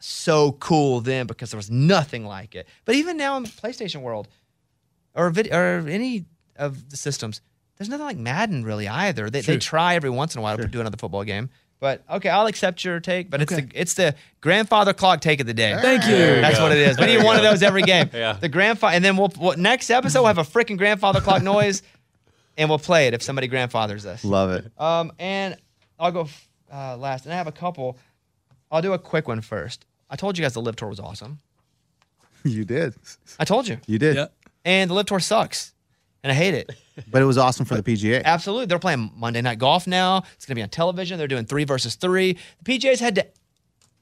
so cool then because there was nothing like it. But even now in the PlayStation world or vid- or any of the systems, there's nothing like Madden really either. They, they try every once in a while to do another football game. But okay, I'll accept your take. But it's the it's the grandfather clock take of the day. Thank you. That's what it is. We need one of those every game. Yeah. The grandfather, and then we'll, we'll next episode we'll have a freaking grandfather clock noise, and we'll play it if somebody grandfathers us. Love it. Um, and I'll go uh, last, and I have a couple. I'll do a quick one first. I told you guys the LIV tour was awesome. You did. I told you, You did. Yeah. and the LIV tour sucks, and I hate it. But it was awesome for the PGA. Absolutely, they're playing Monday Night Golf now. It's going to be on television. They're doing three versus three. The PGA's had to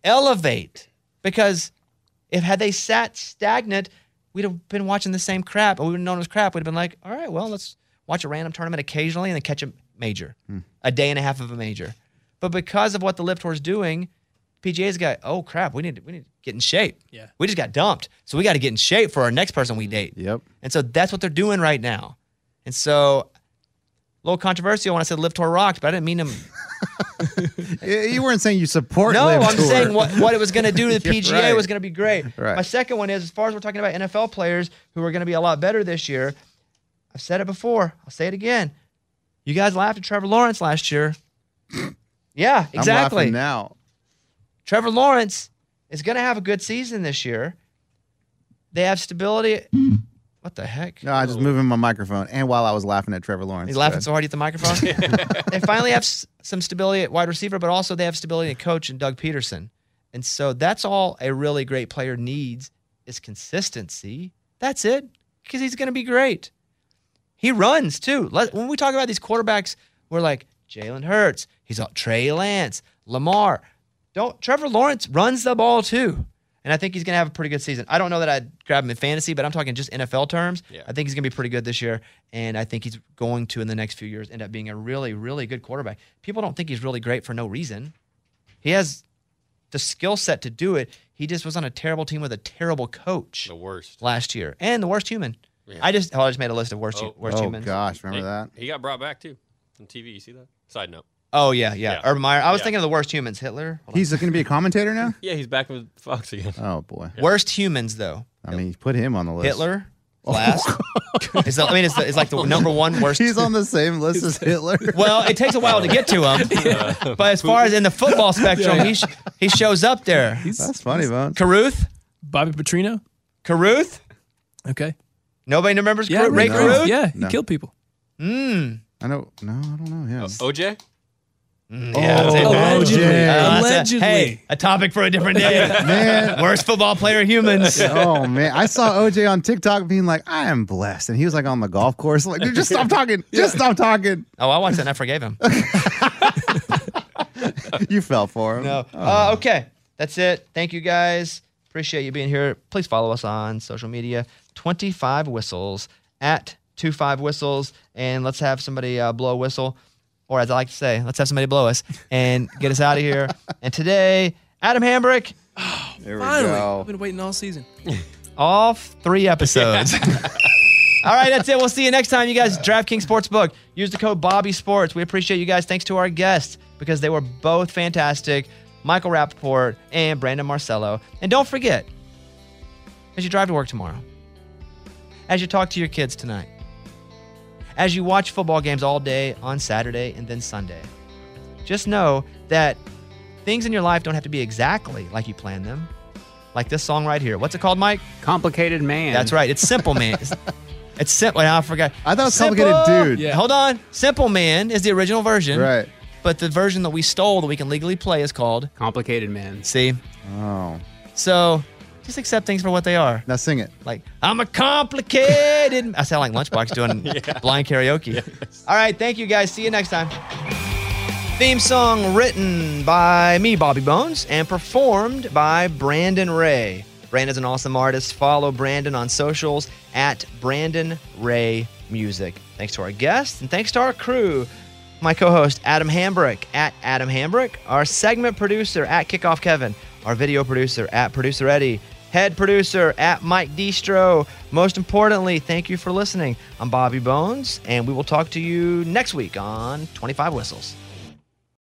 elevate because if had they sat stagnant, we'd have been watching the same crap, and we would have known it was crap. We'd have been like, all right, well, let's watch a random tournament occasionally and then catch a major, hmm. a day and a half of a major. But because of what the LIV Tour is doing, PGA's got, oh crap, we need to, we need to get in shape. Yeah. we just got dumped, so we got to get in shape for our next person we date. Yep. And so that's what they're doing right now. And so, a little controversial when I said LIV Tour rocked, but I didn't mean them. Y- You weren't saying you support. No, LIV I'm Tour. saying what, what it was going to do to the PGA right. was going to be great. Right. My second one is as far as we're talking about NFL players who are going to be a lot better this year, I've said it before. I'll say it again. You guys laughed at Trevor Lawrence last year. yeah, I'm exactly. laughing now. Trevor Lawrence is going to have a good season this year. They have stability. What the heck? No, I just moving my microphone, and while I was laughing at Trevor Lawrence, He's laughing so hard at the microphone. they finally have s- some stability at wide receiver, but also they have stability in coach and Doug Pederson. And so that's all a really great player needs is consistency. That's it, because he's going to be great. He runs too. Let, when we talk about these quarterbacks, we're like Jalen Hurts. He's all Trey Lance, Lamar. Don't Trevor Lawrence runs the ball too, and I think he's going to have a pretty good season. I don't know that I'd grab him in fantasy, but I'm talking just NFL terms. Yeah. I think he's going to be pretty good this year, and I think he's going to in the next few years end up being a really, really good quarterback. People don't think he's really great for no reason. He has the skill set to do it. He just was on a terrible team with a terrible coach The worst. last year and the worst human. I just oh, I just made a list of worst hu- Oh. worst Oh humans. Oh, gosh, remember He, that? he got brought back too on TV. You see that? Side note. Oh yeah, yeah. Yeah. Urban Meyer. I was Yeah. thinking of the worst humans. Hitler. Hold. He's going to be a commentator now. Yeah, he's back with Fox again. Oh boy. worst humans though. I mean, put him on the list. Hitler, Last, It's the- I mean, it's, the, it's like the number one worst. He's on the same list as Hitler. Well, it takes a while to get to him, but as far as in the football spectrum, Yeah. he sh- he shows up there. That's funny, Bones. Carruth, Bobby Petrino. Carruth. Okay. Nobody remembers Yeah, Carruth? Rae no. Carruth. Yeah, he No. killed people. Mm. I know. No, I don't know. Yeah. OJ? Yeah, that's. Oh, Allegedly. OJ. Uh, that's a- hey, a topic for a different day. Man. Worst football player humans. oh man, I saw OJ on TikTok being like, "I am blessed," and he was like on the golf course, like, "Dude, just stop talking, just stop talking." Oh, I watched that and I forgave him. You fell for him. No. Uh, okay. That's it. Thank you guys. Appreciate you being here. Please follow us on social media 25 Whistles at 25 Whistles. And let's have somebody uh, blow a whistle. Or as I like to say, let's have somebody blow us and get us out of here. And today, Adam Hambrick, There we Finally. go. I've been waiting all season. all three episodes. all right, that's it. We'll see you next time, you guys. DraftKings Sportsbook. Use the code Bobby Sports. We appreciate you guys. Thanks to our guests because they were both fantastic. Michael Rapaport and Brandon Marcello. And don't forget, as you drive to work tomorrow, as you talk to your kids tonight, as you watch football games all day on Saturday and then Sunday, just know that things in your life don't have to be exactly like you planned them. Like this song right here. What's it called, Mike? Complicated man. That's right. It's Simple Man. It's, it's simple. I forgot. I thought it was Simple- Complicated Dude. Yeah. Hold on. Simple Man is the original version. Right. But the version that we stole that we can legally play is called Complicated man. See? Oh, So just accept things for what they are. now sing it. Like, I'm a complicated. I sound like Lunchbox doing blind karaoke. All right. Thank you guys. See you next time. Theme song written by me, Bobby Bones, and performed by Brandon Ray. Brandon's an awesome artist. Follow Brandon on socials at Brandon Ray Music. Thanks to our guests and thanks to our crew. My co host, Adam Hambrick, at Adam Hambrick. Our segment producer, at Kickoff Kevin. Our video producer, at Producer Eddie. Head producer, at Mike Deestro. Most importantly, thank you for listening. I'm Bobby Bones, and we will talk to you next week on 25 Whistles.